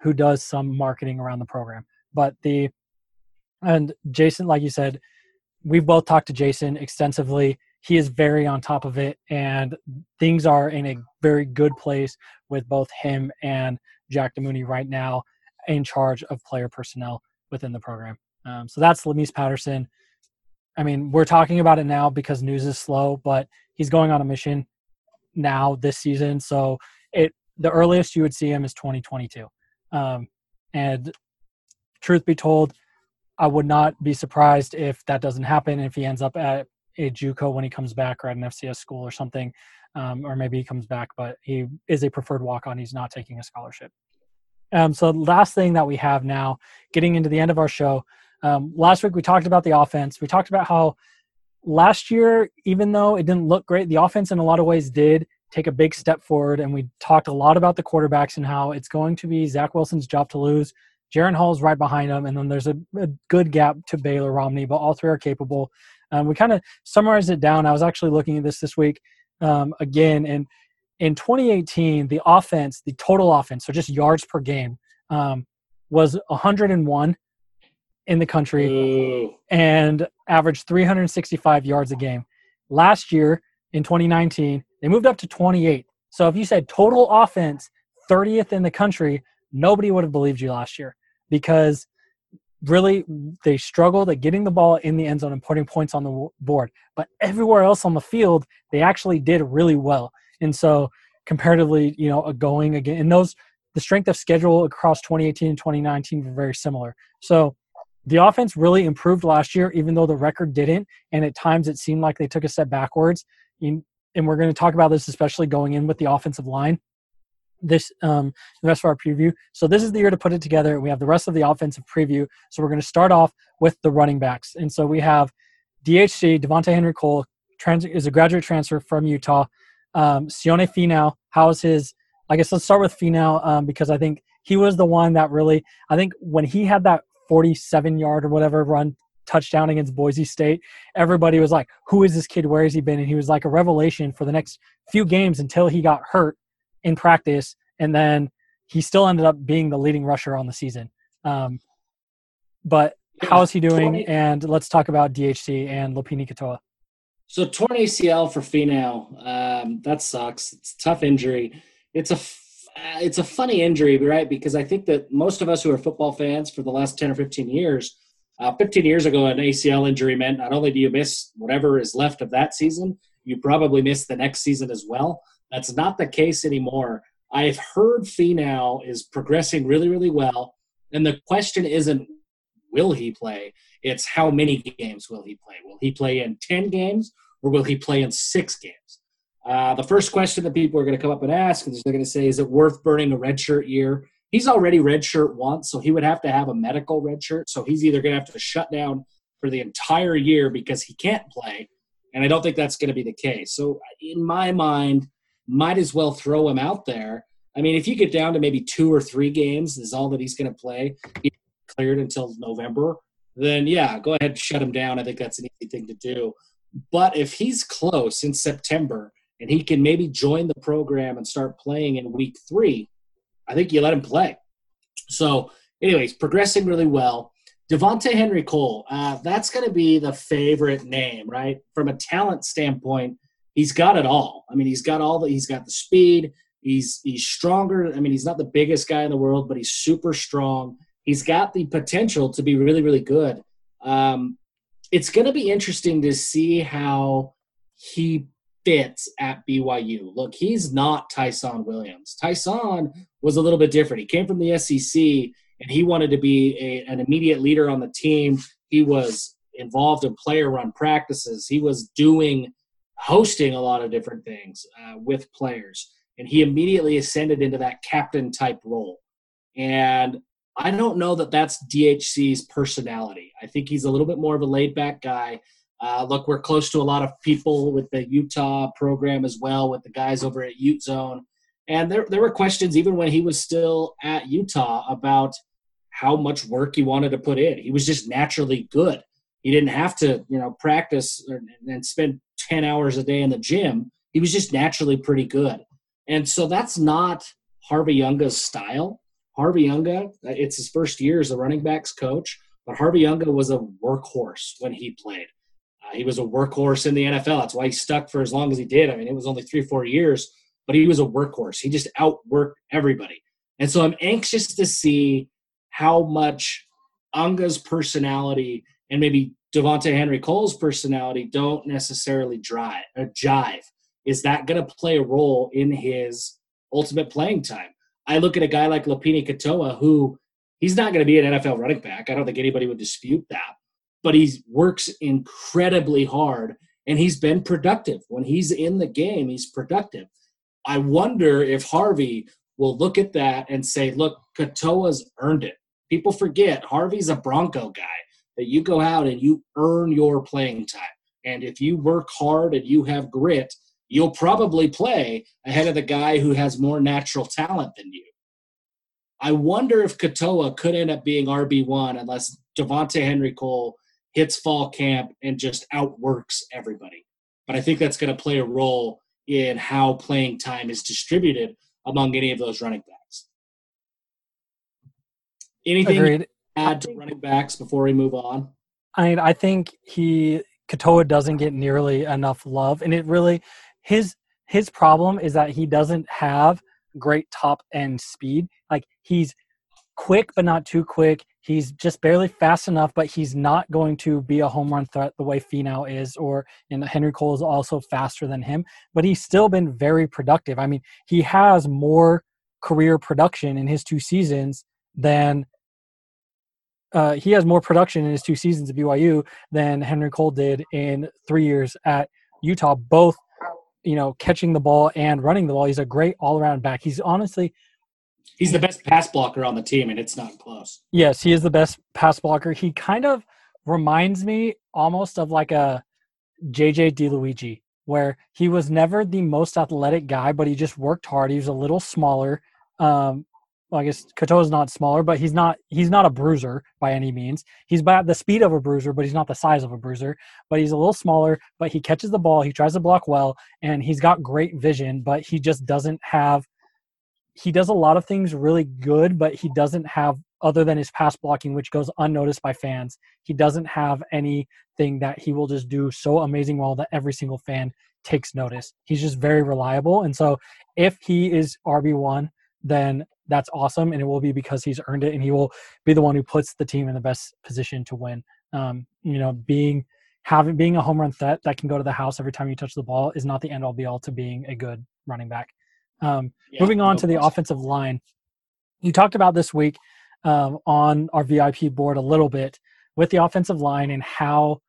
who does some marketing around the program. But the and Jasen, like you said, we've both talked to Jasen extensively. He is very on top of it, and things are in a very good place with both him and Jack Damuni right now in charge of player personnel within the program. Um, so that's Lamise Patterson. I mean, we're talking about it now because news is slow, but he's going on a mission now this season. So it the earliest you would see him is 2022. Um, and truth be told, I would not be surprised if that doesn't happen. If he ends up at a JUCO when he comes back, or at an FCS school or something, um, or maybe he comes back, but he is a preferred walk-on. He's not taking a scholarship. Um, so last thing that we have now, getting into the end of our show. Um, last week we talked about the offense. We talked about how last year, even though it didn't look great, the offense in a lot of ways did take a big step forward. And we talked a lot about the quarterbacks and how it's going to be Zach Wilson's job to lose. Jaren Hall's right behind him, and then there's a, a good gap to Baylor Romney, but all three are capable. Um, we kind of summarized it down. I was actually looking at this this week um, again, and in 2018, the offense, the total offense, so just yards per game, um, was 101 in the country Ooh. and averaged 365 yards a game. Last year, in 2019, they moved up to 28. So if you said total offense 30th in the country, nobody would have believed you last year because really they struggled at getting the ball in the end zone and putting points on the board. But everywhere else on the field, they actually did really well. And so comparatively, you know, going again, and those the strength of schedule across 2018 and 2019 were very similar. So the offense really improved last year, even though the record didn't. And at times it seemed like they took a step backwards and we're going to talk about this especially going in with the offensive line this um, the rest of our preview. So this is the year to put it together. We have the rest of the offensive preview. So we're going to start off with the running backs, and so we have DHC Devontae Henry Cole trans- is a graduate transfer from Utah. Um, Sione Finau, how's his? I guess let's start with Finau um, because I think he was the one that really. I think when he had that 47 yard or whatever run touchdown against Boise State, everybody was like, "Who is this kid? Where has he been?" And he was like a revelation for the next few games until he got hurt in practice, and then he still ended up being the leading rusher on the season. Um, but how is he doing? And let's talk about DHC and Lopini Katoa. So torn ACL for Finau. Um, that sucks. It's a tough injury. It's a it's a funny injury, right? Because I think that most of us who are football fans for the last ten or fifteen years, uh, fifteen years ago, an ACL injury meant not only do you miss whatever is left of that season, you probably miss the next season as well. That's not the case anymore. I've heard Finau is progressing really, really well, and the question isn't will he play? It's how many games will he play? Will he play in 10 games or will he play in six games? Uh, the first question that people are going to come up and ask is they're going to say, is it worth burning a redshirt year? He's already redshirt once, so he would have to have a medical redshirt. So he's either going to have to shut down for the entire year because he can't play. And I don't think that's going to be the case. So in my mind, might as well throw him out there. I mean, if you get down to maybe two or three games, is all that he's going to play. He's cleared until November then yeah, go ahead and shut him down. I think that's an easy thing to do. But if he's close in September and he can maybe join the program and start playing in week three, I think you let him play. So, anyways, progressing really well. Devonta'e Henry Cole, uh, that's going to be the favorite name, right? From a talent standpoint, he's got it all. I mean, he's got all the, he's got the speed. He's he's stronger. I mean, he's not the biggest guy in the world, but he's super strong he's got the potential to be really, really good. Um, it's going to be interesting to see how he fits at BYU. Look, he's not Tyson Williams. Tyson was a little bit different. He came from the SEC and he wanted to be a, an immediate leader on the team. He was involved in player run practices. He was doing hosting a lot of different things uh, with players. And he immediately ascended into that captain type role. And I don't know that that's DHC's personality. I think he's a little bit more of a laid back guy. Uh, look, we're close to a lot of people with the Utah program as well, with the guys over at Ute Zone. And there, there were questions even when he was still at Utah about how much work he wanted to put in. He was just naturally good. He didn't have to, you know, practice and spend 10 hours a day in the gym. He was just naturally pretty good. And so that's not Harvey Unga's style. Harvey Unga, it's his first year as a running backs coach, but Harvey Unga was a workhorse when he played. Uh, he was a workhorse in the NFL. That's why he stuck for as long as he did. I mean, it was only three, four years, but he was a workhorse. He just outworked everybody. And so I'm anxious to see how much Unga's personality and maybe Devonta'e Henry Cole's personality don't necessarily drive or uh, jive. Is that going to play a role in his ultimate playing time? I look at a guy like Lopini Katoa, who he's not going to be an NFL running back. I don't think anybody would dispute that. But he works incredibly hard and he's been productive. When he's in the game, he's productive. I wonder if Harvey will look at that and say, look, Katoa's earned it. People forget Harvey's a Bronco guy, that you go out and you earn your playing time. And if you work hard and you have grit, you'll probably play ahead of the guy who has more natural talent than you. I wonder if Katoa could end up being RB1 unless Devonta'e Henry Cole hits fall camp and just outworks everybody. But I think that's going to play a role in how playing time is distributed among any of those running backs. Anything Agreed. Add to running backs before we move on? I mean, I think he Katoa doesn't get nearly enough love, and it really his his problem is that he doesn't have great top end speed. Like he's quick but not too quick. He's just barely fast enough, but he's not going to be a home run threat the way Finau is, or and Henry Cole is also faster than him. But he's still been very productive. I mean, he has more career production in his two seasons than uh, he has more production in his two seasons at BYU than Henry Cole did in three years at Utah. Both you know, catching the ball and running the ball. He's a great all around back. He's honestly he's the best pass blocker on the team, and it's not close. Yes, he is the best pass blocker. He kind of reminds me almost of like a JJ DiLuigi. where he was never the most athletic guy, but he just worked hard. He was a little smaller. Um, well, I guess is not smaller, but he's not he's not a bruiser by any means. He's about the speed of a bruiser, but he's not the size of a bruiser. But he's a little smaller, but he catches the ball, he tries to block well, and he's got great vision, but he just doesn't have he does a lot of things really good, but he doesn't have other than his pass blocking, which goes unnoticed by fans. He doesn't have anything that he will just do so amazing well that every single fan takes notice. He's just very reliable. And so if he is RB1, then that's awesome. And it will be because he's earned it and he will be the one who puts the team in the best position to win. Um, you know, being having being a home run threat that can go to the house every time you touch the ball is not the end all be all to being a good running back. Um, yeah, moving on no to the offensive line, you talked about this week um, on our VIP board a little bit with the offensive line and how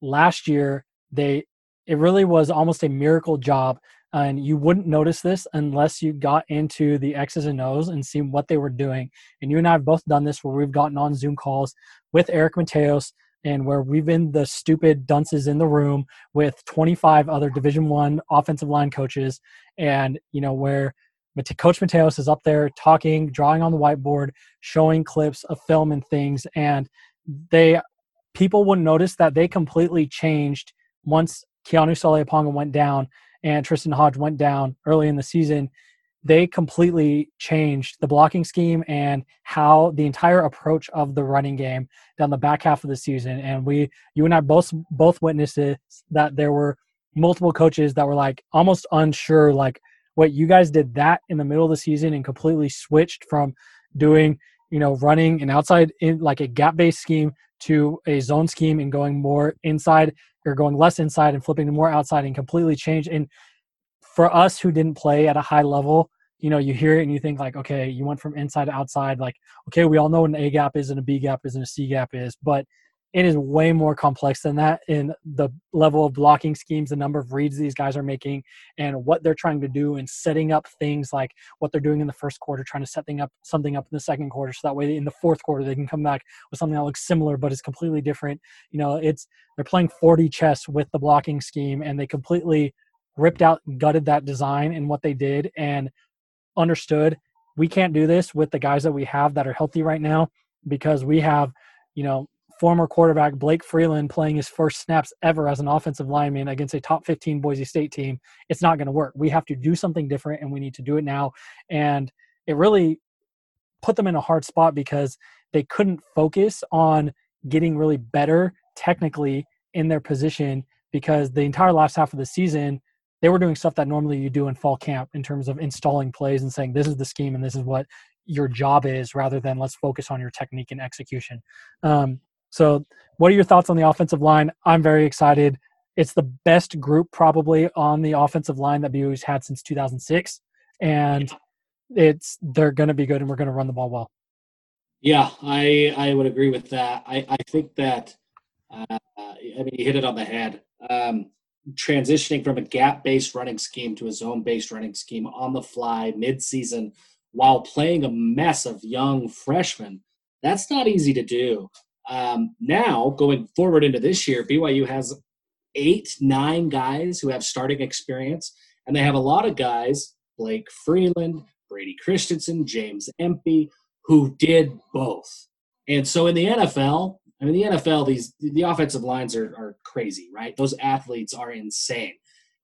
last year they it really was almost a miracle job and you wouldn't notice this unless you got into the X's and O's and see what they were doing. And you and I have both done this where we've gotten on Zoom calls with Eric Mateos and where we've been the stupid dunces in the room with 25 other Division One offensive line coaches, and you know where Coach Mateos is up there talking, drawing on the whiteboard, showing clips of film and things, and they people wouldn't notice that they completely changed once Keanu Saleapaga went down and Tristen Hoge went down early in the season. They completely changed the blocking scheme and how the entire approach of the running game down the back half of the season. And we, you and I both both witnessed it, that there were multiple coaches that were like almost unsure, like what you guys did that in the middle of the season and completely switched from doing you know running an outside in like a gap based scheme to a zone scheme and going more inside or going less inside and flipping to more outside and completely change and for us who didn't play at a high level you know you hear it and you think like okay you went from inside to outside like okay we all know what an a gap is and a b gap is and a c gap is but it is way more complex than that in the level of blocking schemes, the number of reads these guys are making, and what they're trying to do, and setting up things like what they're doing in the first quarter, trying to set thing up something up in the second quarter, so that way in the fourth quarter they can come back with something that looks similar but is completely different. You know, it's they're playing 4D chess with the blocking scheme, and they completely ripped out, gutted that design and what they did, and understood we can't do this with the guys that we have that are healthy right now because we have you know former quarterback Blake Freeland playing his first snaps ever as an offensive lineman against a top 15 Boise State team, it's not going to work. We have to do something different and we need to do it now. And it really put them in a hard spot because they couldn't focus on getting really better technically in their position because the entire last half of the season they were doing stuff that normally you do in fall camp in terms of installing plays and saying this is the scheme and this is what your job is rather than let's focus on your technique and execution um, so, what are your thoughts on the offensive line? I'm very excited. It's the best group probably on the offensive line that BYU's had since 2006, and it's they're going to be good, and we're going to run the ball well. Yeah, I I would agree with that. I I think that uh, I mean you hit it on the head. Um, transitioning from a gap-based running scheme to a zone-based running scheme on the fly mid-season while playing a mess of young freshmen that's not easy to do um, now, going forward into this year, BYU has eight, nine guys who have starting experience, and they have a lot of guys, Blake Freeland, Brady Christensen, James Empey, who did both. And so in the NFL, I mean, the NFL, these the offensive lines are, are crazy, right? Those athletes are insane.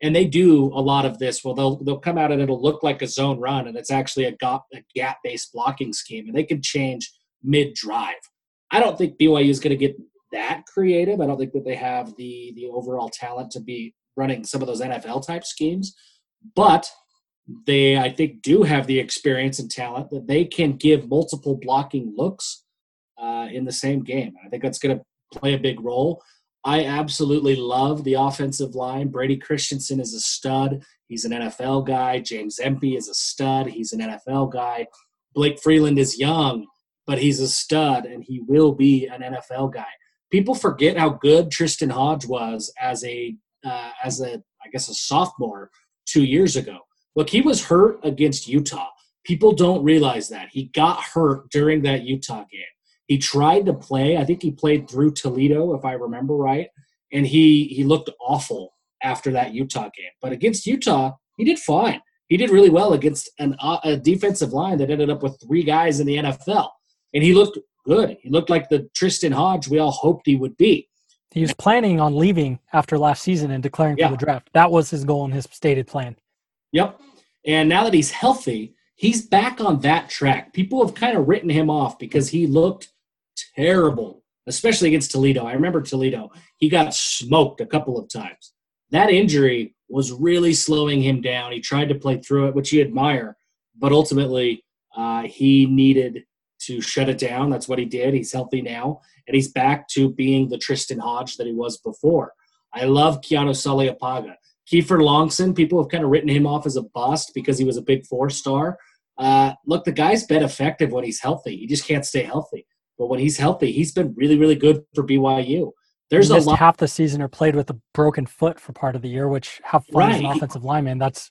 And they do a lot of this. Well, they'll they'll come out and it'll look like a zone run, and it's actually a gap a gap based blocking scheme, and they can change mid drive. I don't think BYU is going to get that creative. I don't think that they have the the overall talent to be running some of those NFL type schemes, but they I think do have the experience and talent that they can give multiple blocking looks uh, in the same game. I think that's going to play a big role. I absolutely love the offensive line. Brady Christensen is a stud. He's an NFL guy. James Empey is a stud. He's an NFL guy. Blake Freeland is young but he's a stud and he will be an NFL guy. People forget how good Tristen Hoge was as a uh, as a I guess a sophomore two years ago. Look, he was hurt against Utah. People don't realize that he got hurt during that Utah game. He tried to play. I think he played through Toledo, if I remember right, and he he looked awful after that Utah game. But against Utah, he did fine. He did really well against an, uh, a defensive line that ended up with three guys in the NFL. And he looked good. He looked like the Tristen Hoge we all hoped he would be. He was planning on leaving after last season and declaring yeah. for the draft. That was his goal and his stated plan. Yep. And now that he's healthy, he's back on that track. People have kind of written him off because he looked terrible, especially against Toledo. I remember Toledo. He got smoked a couple of times. That injury was really slowing him down. He tried to play through it, which you admire, but ultimately uh, he needed to shut it down. That's what he did. He's healthy now, and he's back to being the Tristen Hoge that he was before. I love Keanu Saleapaga. Kieffer Longson, people have kind of written him off as a bust because he was a big four star. Uh, look, the guy's been effective when he's healthy. He just can't stay healthy. But when he's healthy, he's been really, really good for BYU. There's a lot- half the season or played with a broken foot for part of the year, which have fun right. as an offensive lineman. That's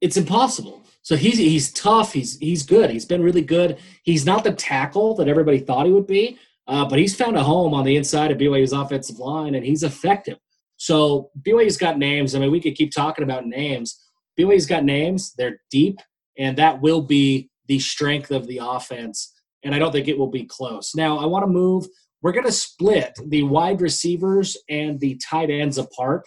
it's impossible. So he's he's tough. He's he's good. He's been really good. He's not the tackle that everybody thought he would be, uh, but he's found a home on the inside of BYU's offensive line, and he's effective. So BYU's got names. I mean, we could keep talking about names. BYU's got names. They're deep, and that will be the strength of the offense. And I don't think it will be close. Now, I want to move. We're going to split the wide receivers and the tight ends apart.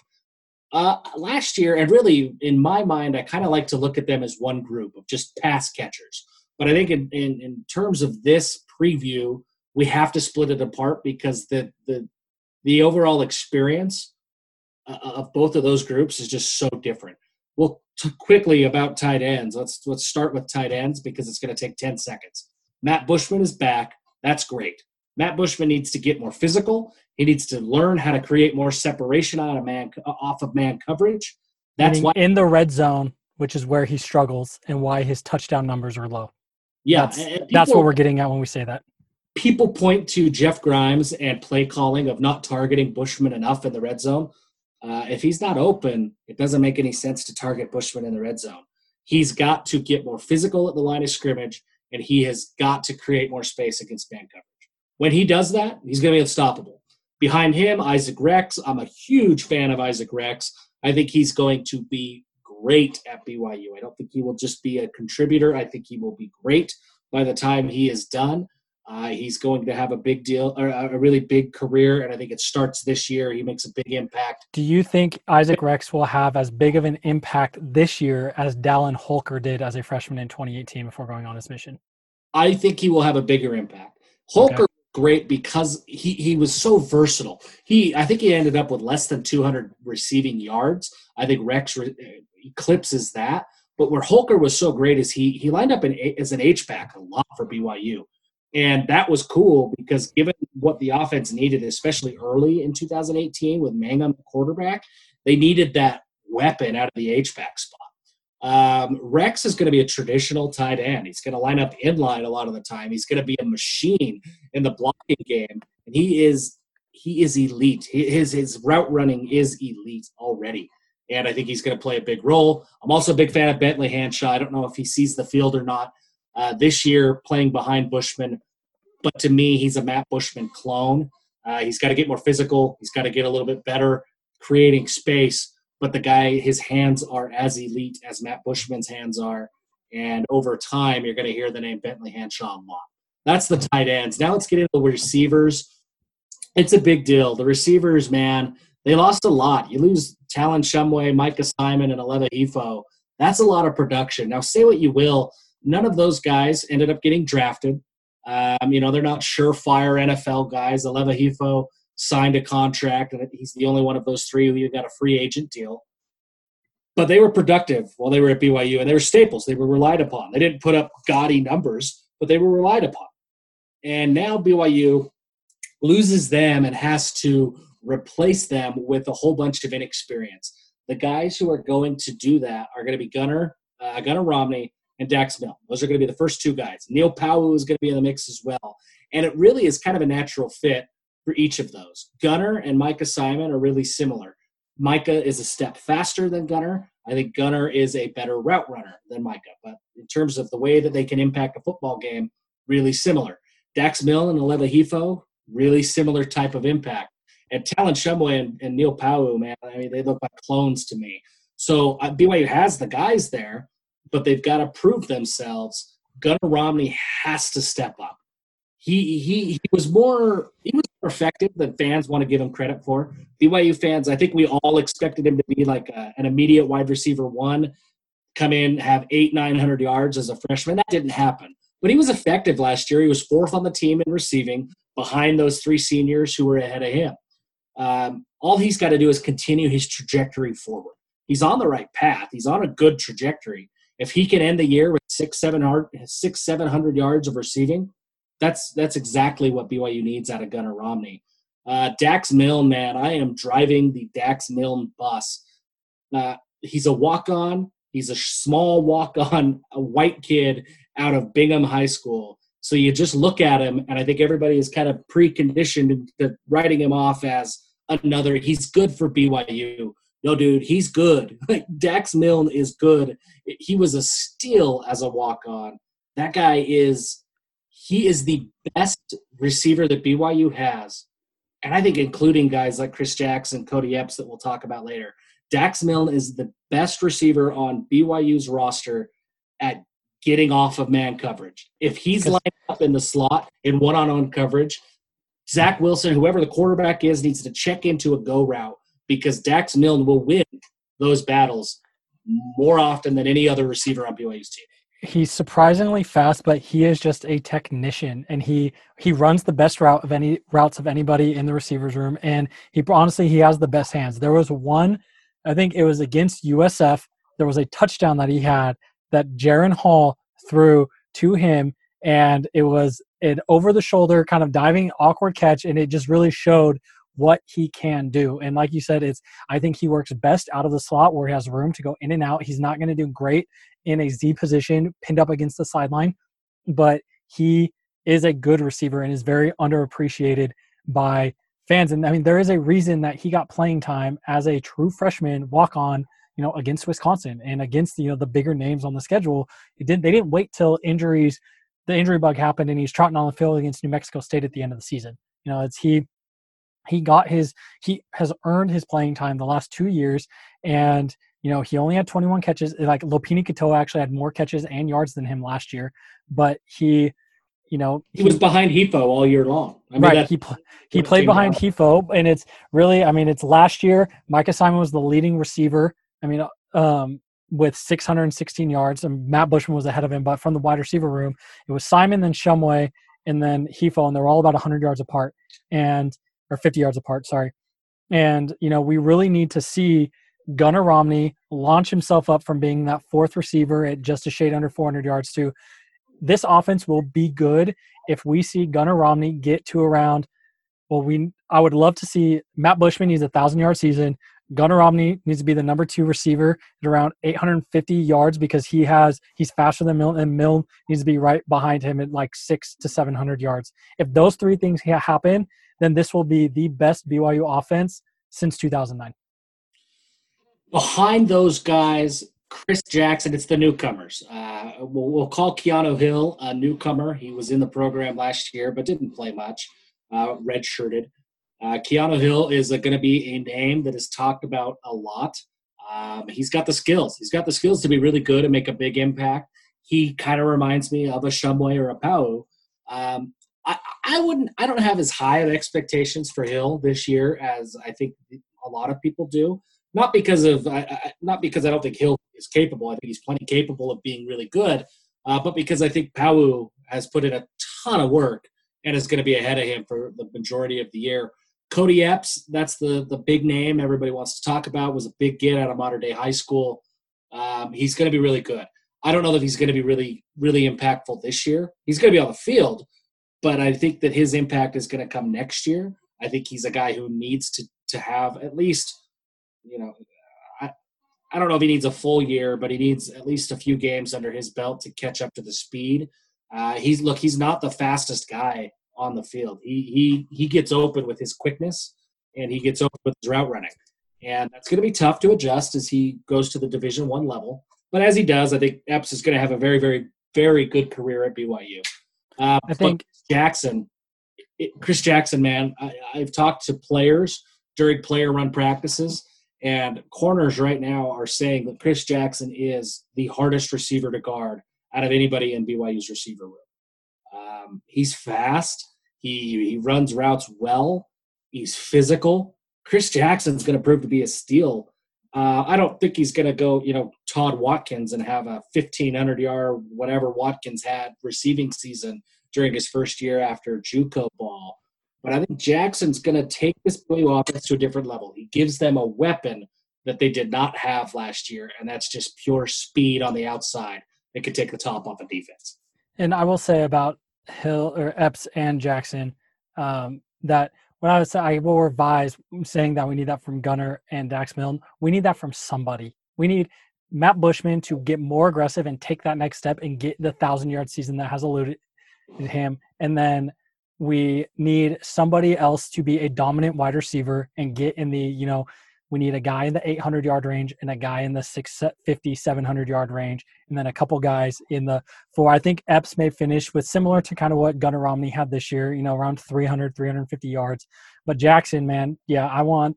Uh, last year, and really in my mind, I kind of like to look at them as one group of just pass catchers. But I think in, in, in terms of this preview, we have to split it apart because the the the overall experience uh, of both of those groups is just so different. Well, t- quickly about tight ends. Let's let's start with tight ends because it's going to take ten seconds. Matt Bushman is back. That's great. Matt Bushman needs to get more physical. He needs to learn how to create more separation out of man off of man coverage. That's why in the red zone, which is where he struggles and why his touchdown numbers are low. Yeah, that's, people, that's what we're getting at when we say that. People point to Jeff Grimes and play calling of not targeting Bushman enough in the red zone. Uh, if he's not open, it doesn't make any sense to target Bushman in the red zone. He's got to get more physical at the line of scrimmage, and he has got to create more space against man coverage. When he does that, he's going to be unstoppable. Behind him, Isaac Rex. I'm a huge fan of Isaac Rex. I think he's going to be great at BYU. I don't think he will just be a contributor. I think he will be great by the time he is done. Uh, he's going to have a big deal, or a really big career, and I think it starts this year. He makes a big impact. Do you think Isaac Rex will have as big of an impact this year as Dallin Holker did as a freshman in 2018 before going on his mission? I think he will have a bigger impact. Holker. Great because he he was so versatile. He I think he ended up with less than 200 receiving yards. I think Rex re- eclipses that. But where Holker was so great is he he lined up in, as an H back a lot for BYU. And that was cool because given what the offense needed, especially early in 2018 with Mangum quarterback, they needed that weapon out of the H-back spot. Um, Rex is going to be a traditional tight end. He's going to line up in line a lot of the time. He's going to be a machine in the blocking game, and he is he is elite. His his route running is elite already, and I think he's going to play a big role. I'm also a big fan of Bentley Hanshaw. I don't know if he sees the field or not, uh, this year playing behind Bushman. But to me, he's a Matt Bushman clone. Uh, he's got to get more physical. He's got to get a little bit better creating space. But the guy, his hands are as elite as Matt Bushman's hands are. And over time, you're going to hear the name Bentley Hanshaw a lot. That's the tight ends. Now let's get into the receivers. It's a big deal. The receivers, man, they lost a lot. You lose Talon Shumway, Micah Simon, and Aleva Hifo. That's a lot of production. Now, say what you will None of those guys ended up getting drafted. Um, you know, they're not surefire NFL guys. Aleva Hifo signed a contract, and he's the only one of those three who got a free agent deal. But they were productive while they were at BYU, and they were staples. They were relied upon. They didn't put up gaudy numbers, but they were relied upon. And now BYU loses them and has to replace them with a whole bunch of inexperience. The guys who are going to do that are going to be Gunner, uh, Gunner Romney, and Dax Milne. Those are going to be the first two guys. Neil Pau'u is going to be in the mix as well. And it really is kind of a natural fit for each of those. Gunner and Micah Simon are really similar. Micah is a step faster than Gunner. I think Gunner is a better route runner than Micah. But in terms of the way that they can impact a football game, really similar. Dax Milne and Aleva Hifo, really similar type of impact. And Talon Shumway and, and Neil Pau'u, man, I mean, they look like clones to me. So uh, BYU has the guys there, but they've got to prove themselves. Gunner Romney has to step up. He, he he was more he was more effective than fans want to give him credit for. BYU fans, I think we all expected him to be like a, an immediate wide receiver one, come in have eight nine hundred yards as a freshman. That didn't happen, but he was effective last year. He was fourth on the team in receiving, behind those three seniors who were ahead of him. Um, all he's got to do is continue his trajectory forward. He's on the right path. He's on a good trajectory. If he can end the year with six seven hard, six seven hundred yards of receiving that's that's exactly what BYU needs out of Gunner Romney. Uh, Dax Milne, man, I am driving the Dax Milne bus. Uh, he's a walk-on. He's a small walk-on, a white kid out of Bingham High School. So you just look at him, and I think everybody is kind of preconditioned to writing him off as another. He's good for BYU. No, dude, he's good. Dax Milne is good. He was a steal as a walk-on. That guy is he is the best receiver that BYU has, and I think including guys like Chris Jackson, and Kody Epps that we'll talk about later. Dax Milne is the best receiver on BYU's roster at getting off of man coverage. If he's lined up in the slot in one-on-one coverage, Zach Wilson, whoever the quarterback is, needs to check into a go route because Dax Milne will win those battles more often than any other receiver on BYU's team he's surprisingly fast, but he is just a technician, and he he runs the best route of any routes of anybody in the receivers room, and he honestly he has the best hands. There was one, I think it was against USF. There was a touchdown that he had that Jaren Hall threw to him, and it was an over the shoulder kind of diving awkward catch, and it just really showed what he can do. And like you said, it's I think he works best out of the slot where he has room to go in and out. He's not going to do great in a Z position pinned up against the sideline, but he is a good receiver and is very underappreciated by fans. And I mean, there is a reason that he got playing time as a true freshman walk on, you know, against Wisconsin and against, you know, the bigger names on the schedule. It didn't, they didn't wait till injuries, the injury bug happened and he's trotting on the field against New Mexico State at the end of the season. You know, it's he, he got his, he has earned his playing time the last two years and you know, he only had 21 catches. Like Lopini Katoa actually had more catches and yards than him last year, but he, you know, he, he was behind Hifo all year long. I mean, right. He pl- he played behind out. Hifo, and it's really, I mean, it's last year. Micah Simon was the leading receiver. I mean, um, with 616 yards, and Matt Bushman was ahead of him. But from the wide receiver room, it was Simon, then Shumway, and then Hifo, and they were all about 100 yards apart, and or 50 yards apart. Sorry. And you know, we really need to see Gunner Romney launch himself up from being that fourth receiver at just a shade under 400 yards to this offense will be good if we see Gunner Romney get to around. Well, we I would love to see Matt Bushman needs a thousand yard season. Gunner Romney needs to be the number two receiver at around 850 yards because he has he's faster than Milne and Milne needs to be right behind him at like six to 700 yards. If those three things happen, then this will be the best BYU offense since 2009 behind those guys, Chris Jackson, it's the newcomers. Uh, we'll, we'll, call Keanu Hill a newcomer. He was in the program last year, but didn't play much, uh, redshirted. Uh, Keanu Hill is going to be a name that is talked about a lot. Um, he's got the skills. He's got the skills to be really good and make a big impact. He kind of reminds me of a Shumway or a Pau. Um, I, I wouldn't. I don't have as high of expectations for Hill this year as I think a lot of people do not because of I, I, not because I don't think Hill is capable. I think he's plenty capable of being really good, uh, but because I think Pau'u has put in a ton of work and is going to be ahead of him for the majority of the year. Kody Epps, that's the the big name everybody wants to talk about. Was a big get out of Mater Dei high school. Um, he's going to be really good. I don't know that he's going to be really really impactful this year. He's going to be on the field, but I think that his impact is going to come next year. I think he's a guy who needs to to have at least you know, I, I don't know if he needs a full year, but he needs at least a few games under his belt to catch up to the speed. Uh, he's look, he's not the fastest guy on the field. He he he gets open with his quickness, and he gets open with his route running, and that's going to be tough to adjust as he goes to the Division One level. But as he does, I think Epps is going to have a very very very good career at BYU. Uh, I think Jackson it, Chris Jackson, man, I, I've talked to players during player run practices, and corners right now are saying that Chris Jackson is the hardest receiver to guard out of anybody in BYU's receiver room. Um, he's fast. He he runs routes well. He's physical. Chris Jackson's going to prove to be a steal. Uh, I don't think he's going to go, you know, Todd Watkins and have a 1,500 yard, whatever Watkins had receiving season during his first year after JUCO ball. But I think Jackson's going to take this BYU offense to a different level. He gives them a weapon that they did not have last year, and that's just pure speed on the outside that could take the top off a defense. And I will say about Hill or Epps and Jackson um, that when I was I will revise saying that we need that from Gunner and Dax Milne. We need that from somebody. We need Matt Bushman to get more aggressive and take that next step and get the thousand yard season that has eluded him. And then we need somebody else to be a dominant wide receiver and get in the, you know, we need a guy in the 800 yard range and a guy in the 650 700 yard range and then a couple guys in the four i think epps may finish with similar to kind of what gunner romney had this year you know around 300 350 yards but jackson man yeah i want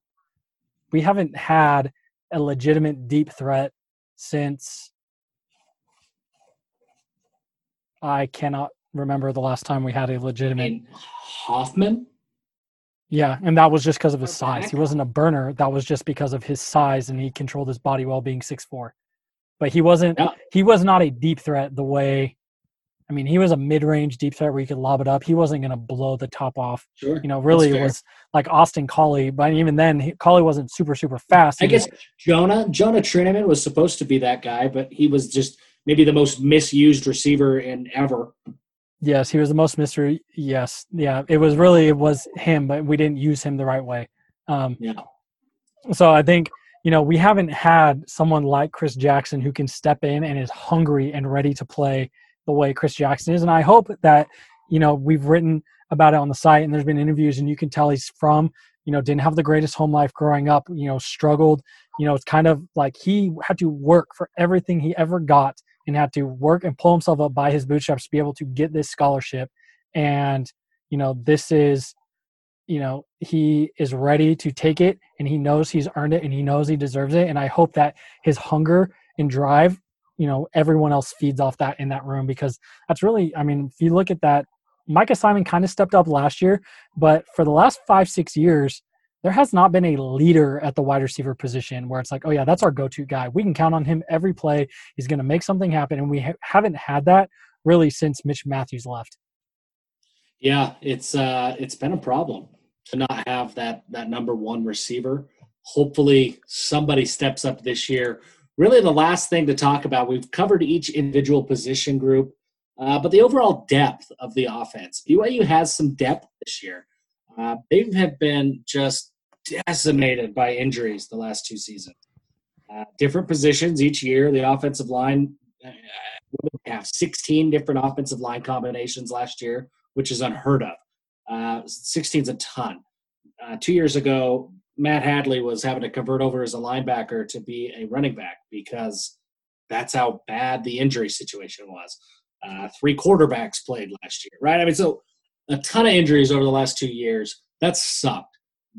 we haven't had a legitimate deep threat since i cannot remember the last time we had a legitimate hoffman yeah, and that was just because of his size. He wasn't a burner. That was just because of his size, and he controlled his body well, being six four. But he wasn't. Yeah. He was not a deep threat the way. I mean, he was a mid-range deep threat where you could lob it up. He wasn't going to blow the top off. Sure, you know, really it was like Austin Collie, but even then, he, Collie wasn't super super fast. He I guess Jonah Jonah Trinnaman was supposed to be that guy, but he was just maybe the most misused receiver in ever. Yes, he was the most mystery. Yes, yeah, it was really it was him, but we didn't use him the right way. Um, yeah. So I think you know we haven't had someone like Chris Jackson who can step in and is hungry and ready to play the way Chris Jackson is, and I hope that you know we've written about it on the site and there's been interviews and you can tell he's from you know didn't have the greatest home life growing up you know struggled you know it's kind of like he had to work for everything he ever got and had to work and pull himself up by his bootstraps to be able to get this scholarship. And, you know, this is, you know, he is ready to take it and he knows he's earned it and he knows he deserves it. And I hope that his hunger and drive, you know, everyone else feeds off that in that room because that's really, I mean, if you look at that, Micah Simon kind of stepped up last year, but for the last five, six years, there has not been a leader at the wide receiver position where it's like, oh yeah, that's our go-to guy. We can count on him every play. He's going to make something happen, and we ha- haven't had that really since Mitch Mathews left. Yeah, it's uh, it's been a problem to not have that that number one receiver. Hopefully, somebody steps up this year. Really, the last thing to talk about. We've covered each individual position group, uh, but the overall depth of the offense. BYU has some depth this year. Uh, they have been just decimated by injuries the last two seasons. Uh, different positions each year. The offensive line uh, have 16 different offensive line combinations last year, which is unheard of. Uh, 16 is a ton. Uh, two years ago, Matt Hadley was having to convert over as a linebacker to be a running back because that's how bad the injury situation was. Uh, three quarterbacks played last year, right? I mean, so a ton of injuries over the last two years. That's sucked.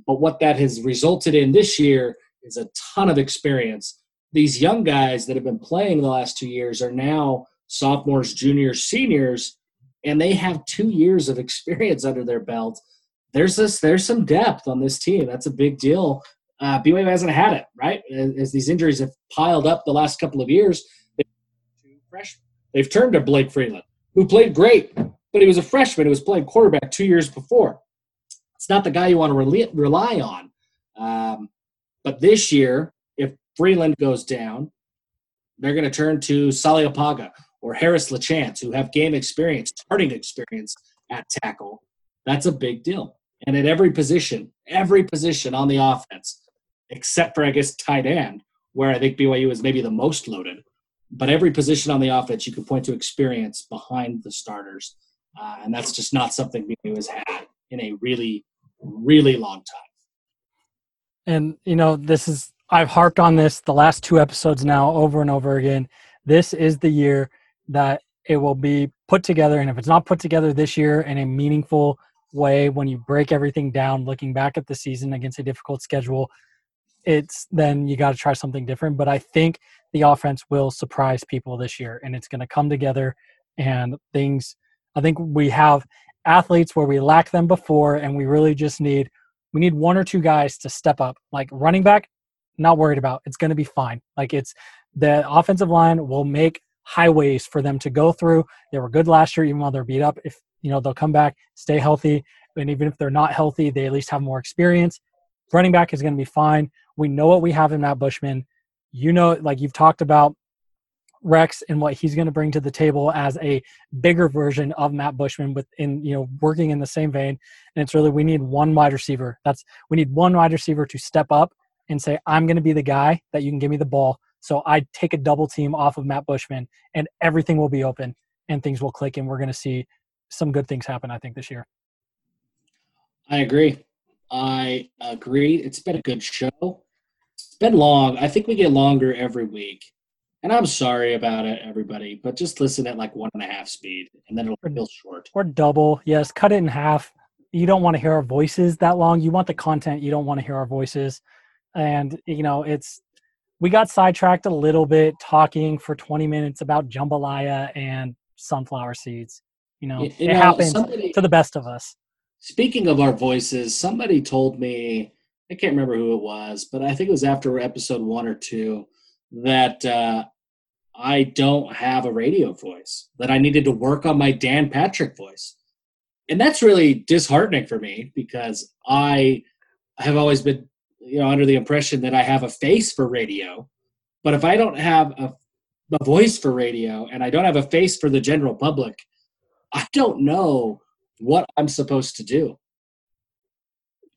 But what that has resulted in this year is a ton of experience. These young guys that have been playing the last two years are now sophomores, juniors, seniors, and they have two years of experience under their belt. There's this, there's some depth on this team. That's a big deal. Uh, BYU hasn't had it, right? As these injuries have piled up the last couple of years, they've turned to Blake Freeland, who played great, but he was a freshman who was playing quarterback two years before. It's not the guy you want to rely, rely on. Um, but this year, if Freeland goes down, they're going to turn to Saleapaga or Harris LaChance, who have game experience, starting experience at tackle. That's a big deal. And at every position, every position on the offense, except for, I guess, tight end, where I think BYU is maybe the most loaded. But every position on the offense, you can point to experience behind the starters. Uh, and that's just not something BYU has had in a really really long time. And you know, this is I've harped on this the last two episodes now over and over again. This is the year that it will be put together, and if it's not put together this year in a meaningful way when you break everything down, looking back at the season against a difficult schedule, it's then you got to try something different. But I think the offense will surprise people this year and it's going to come together and things. I think we have athletes where we lacked them before and we really just need we need one or two guys to step up. Like running back not worried about. It's going to be fine. Like it's the offensive line will make highways for them to go through. They were good last year even while they're beat up. If you know they'll come back stay healthy and even if they're not healthy they at least have more experience. Running back is going to be fine. We know what we have in matt bushman. You know like you've talked about Rex and what he's going to bring to the table as a bigger version of Matt Bushman within, you know, working in the same vein. And it's really, we need one wide receiver. That's, we need one wide receiver to step up and say, I'm going to be the guy that you can give me the ball. So I take a double team off of Matt Bushman and everything will be open and things will click and we're going to see some good things happen, I think, this year. I agree. I agree. It's been a good show. It's been long. I think we get longer every week. And I'm sorry about it, everybody, but just listen at like one and a half speed, and then it'll feel short. Or double, yes. Cut it in half. You don't want to hear our voices that long. You want the content. You don't want to hear our voices. And you know, it's we got sidetracked a little bit talking for 20 minutes about jambalaya and sunflower seeds. You know, you, it know, happens somebody, to the best of us. Speaking of our voices, somebody told me I can't remember who it was, but I think it was after episode one or two that uh, I don't have a radio voice, that I needed to work on my Dan Patrick voice. And that's really disheartening for me because I have always been, you know, under the impression that I have a face for radio. But if I don't have a, a voice for radio and I don't have a face for the general public, I don't know what I'm supposed to do.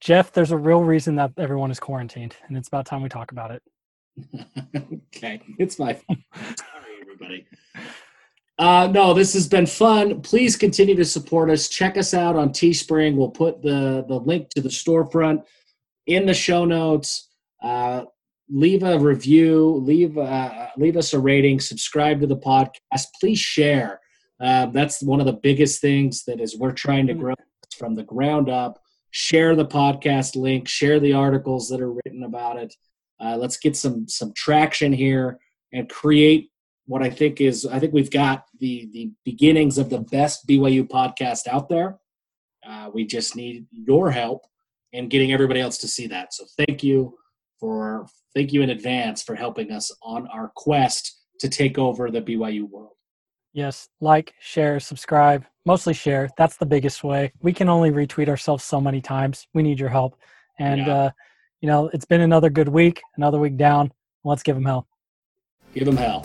Jeff, there's a real reason that everyone is quarantined, and it's about time we talk about it. okay, it's my fault. Sorry, everybody. Uh, no, this has been fun. Please continue to support us. Check us out on Teespring. We'll put the the link to the storefront in the show notes. Uh, leave a review. Leave uh, leave us a rating. Subscribe to the podcast. Please share. Uh, that's one of the biggest things that is we're trying to grow from the ground up. Share the podcast link. Share the articles that are written about it. Uh, let's get some some traction here and create what I think is I think we've got the the beginnings of the best BYU podcast out there. Uh, we just need your help in getting everybody else to see that. So thank you for thank you in advance for helping us on our quest to take over the BYU world. Yes, like, share, subscribe, mostly share. That's the biggest way. We can only retweet ourselves so many times. We need your help. And yeah. uh, you know, it's been another good week, another week down. Let's give them hell. Give them hell.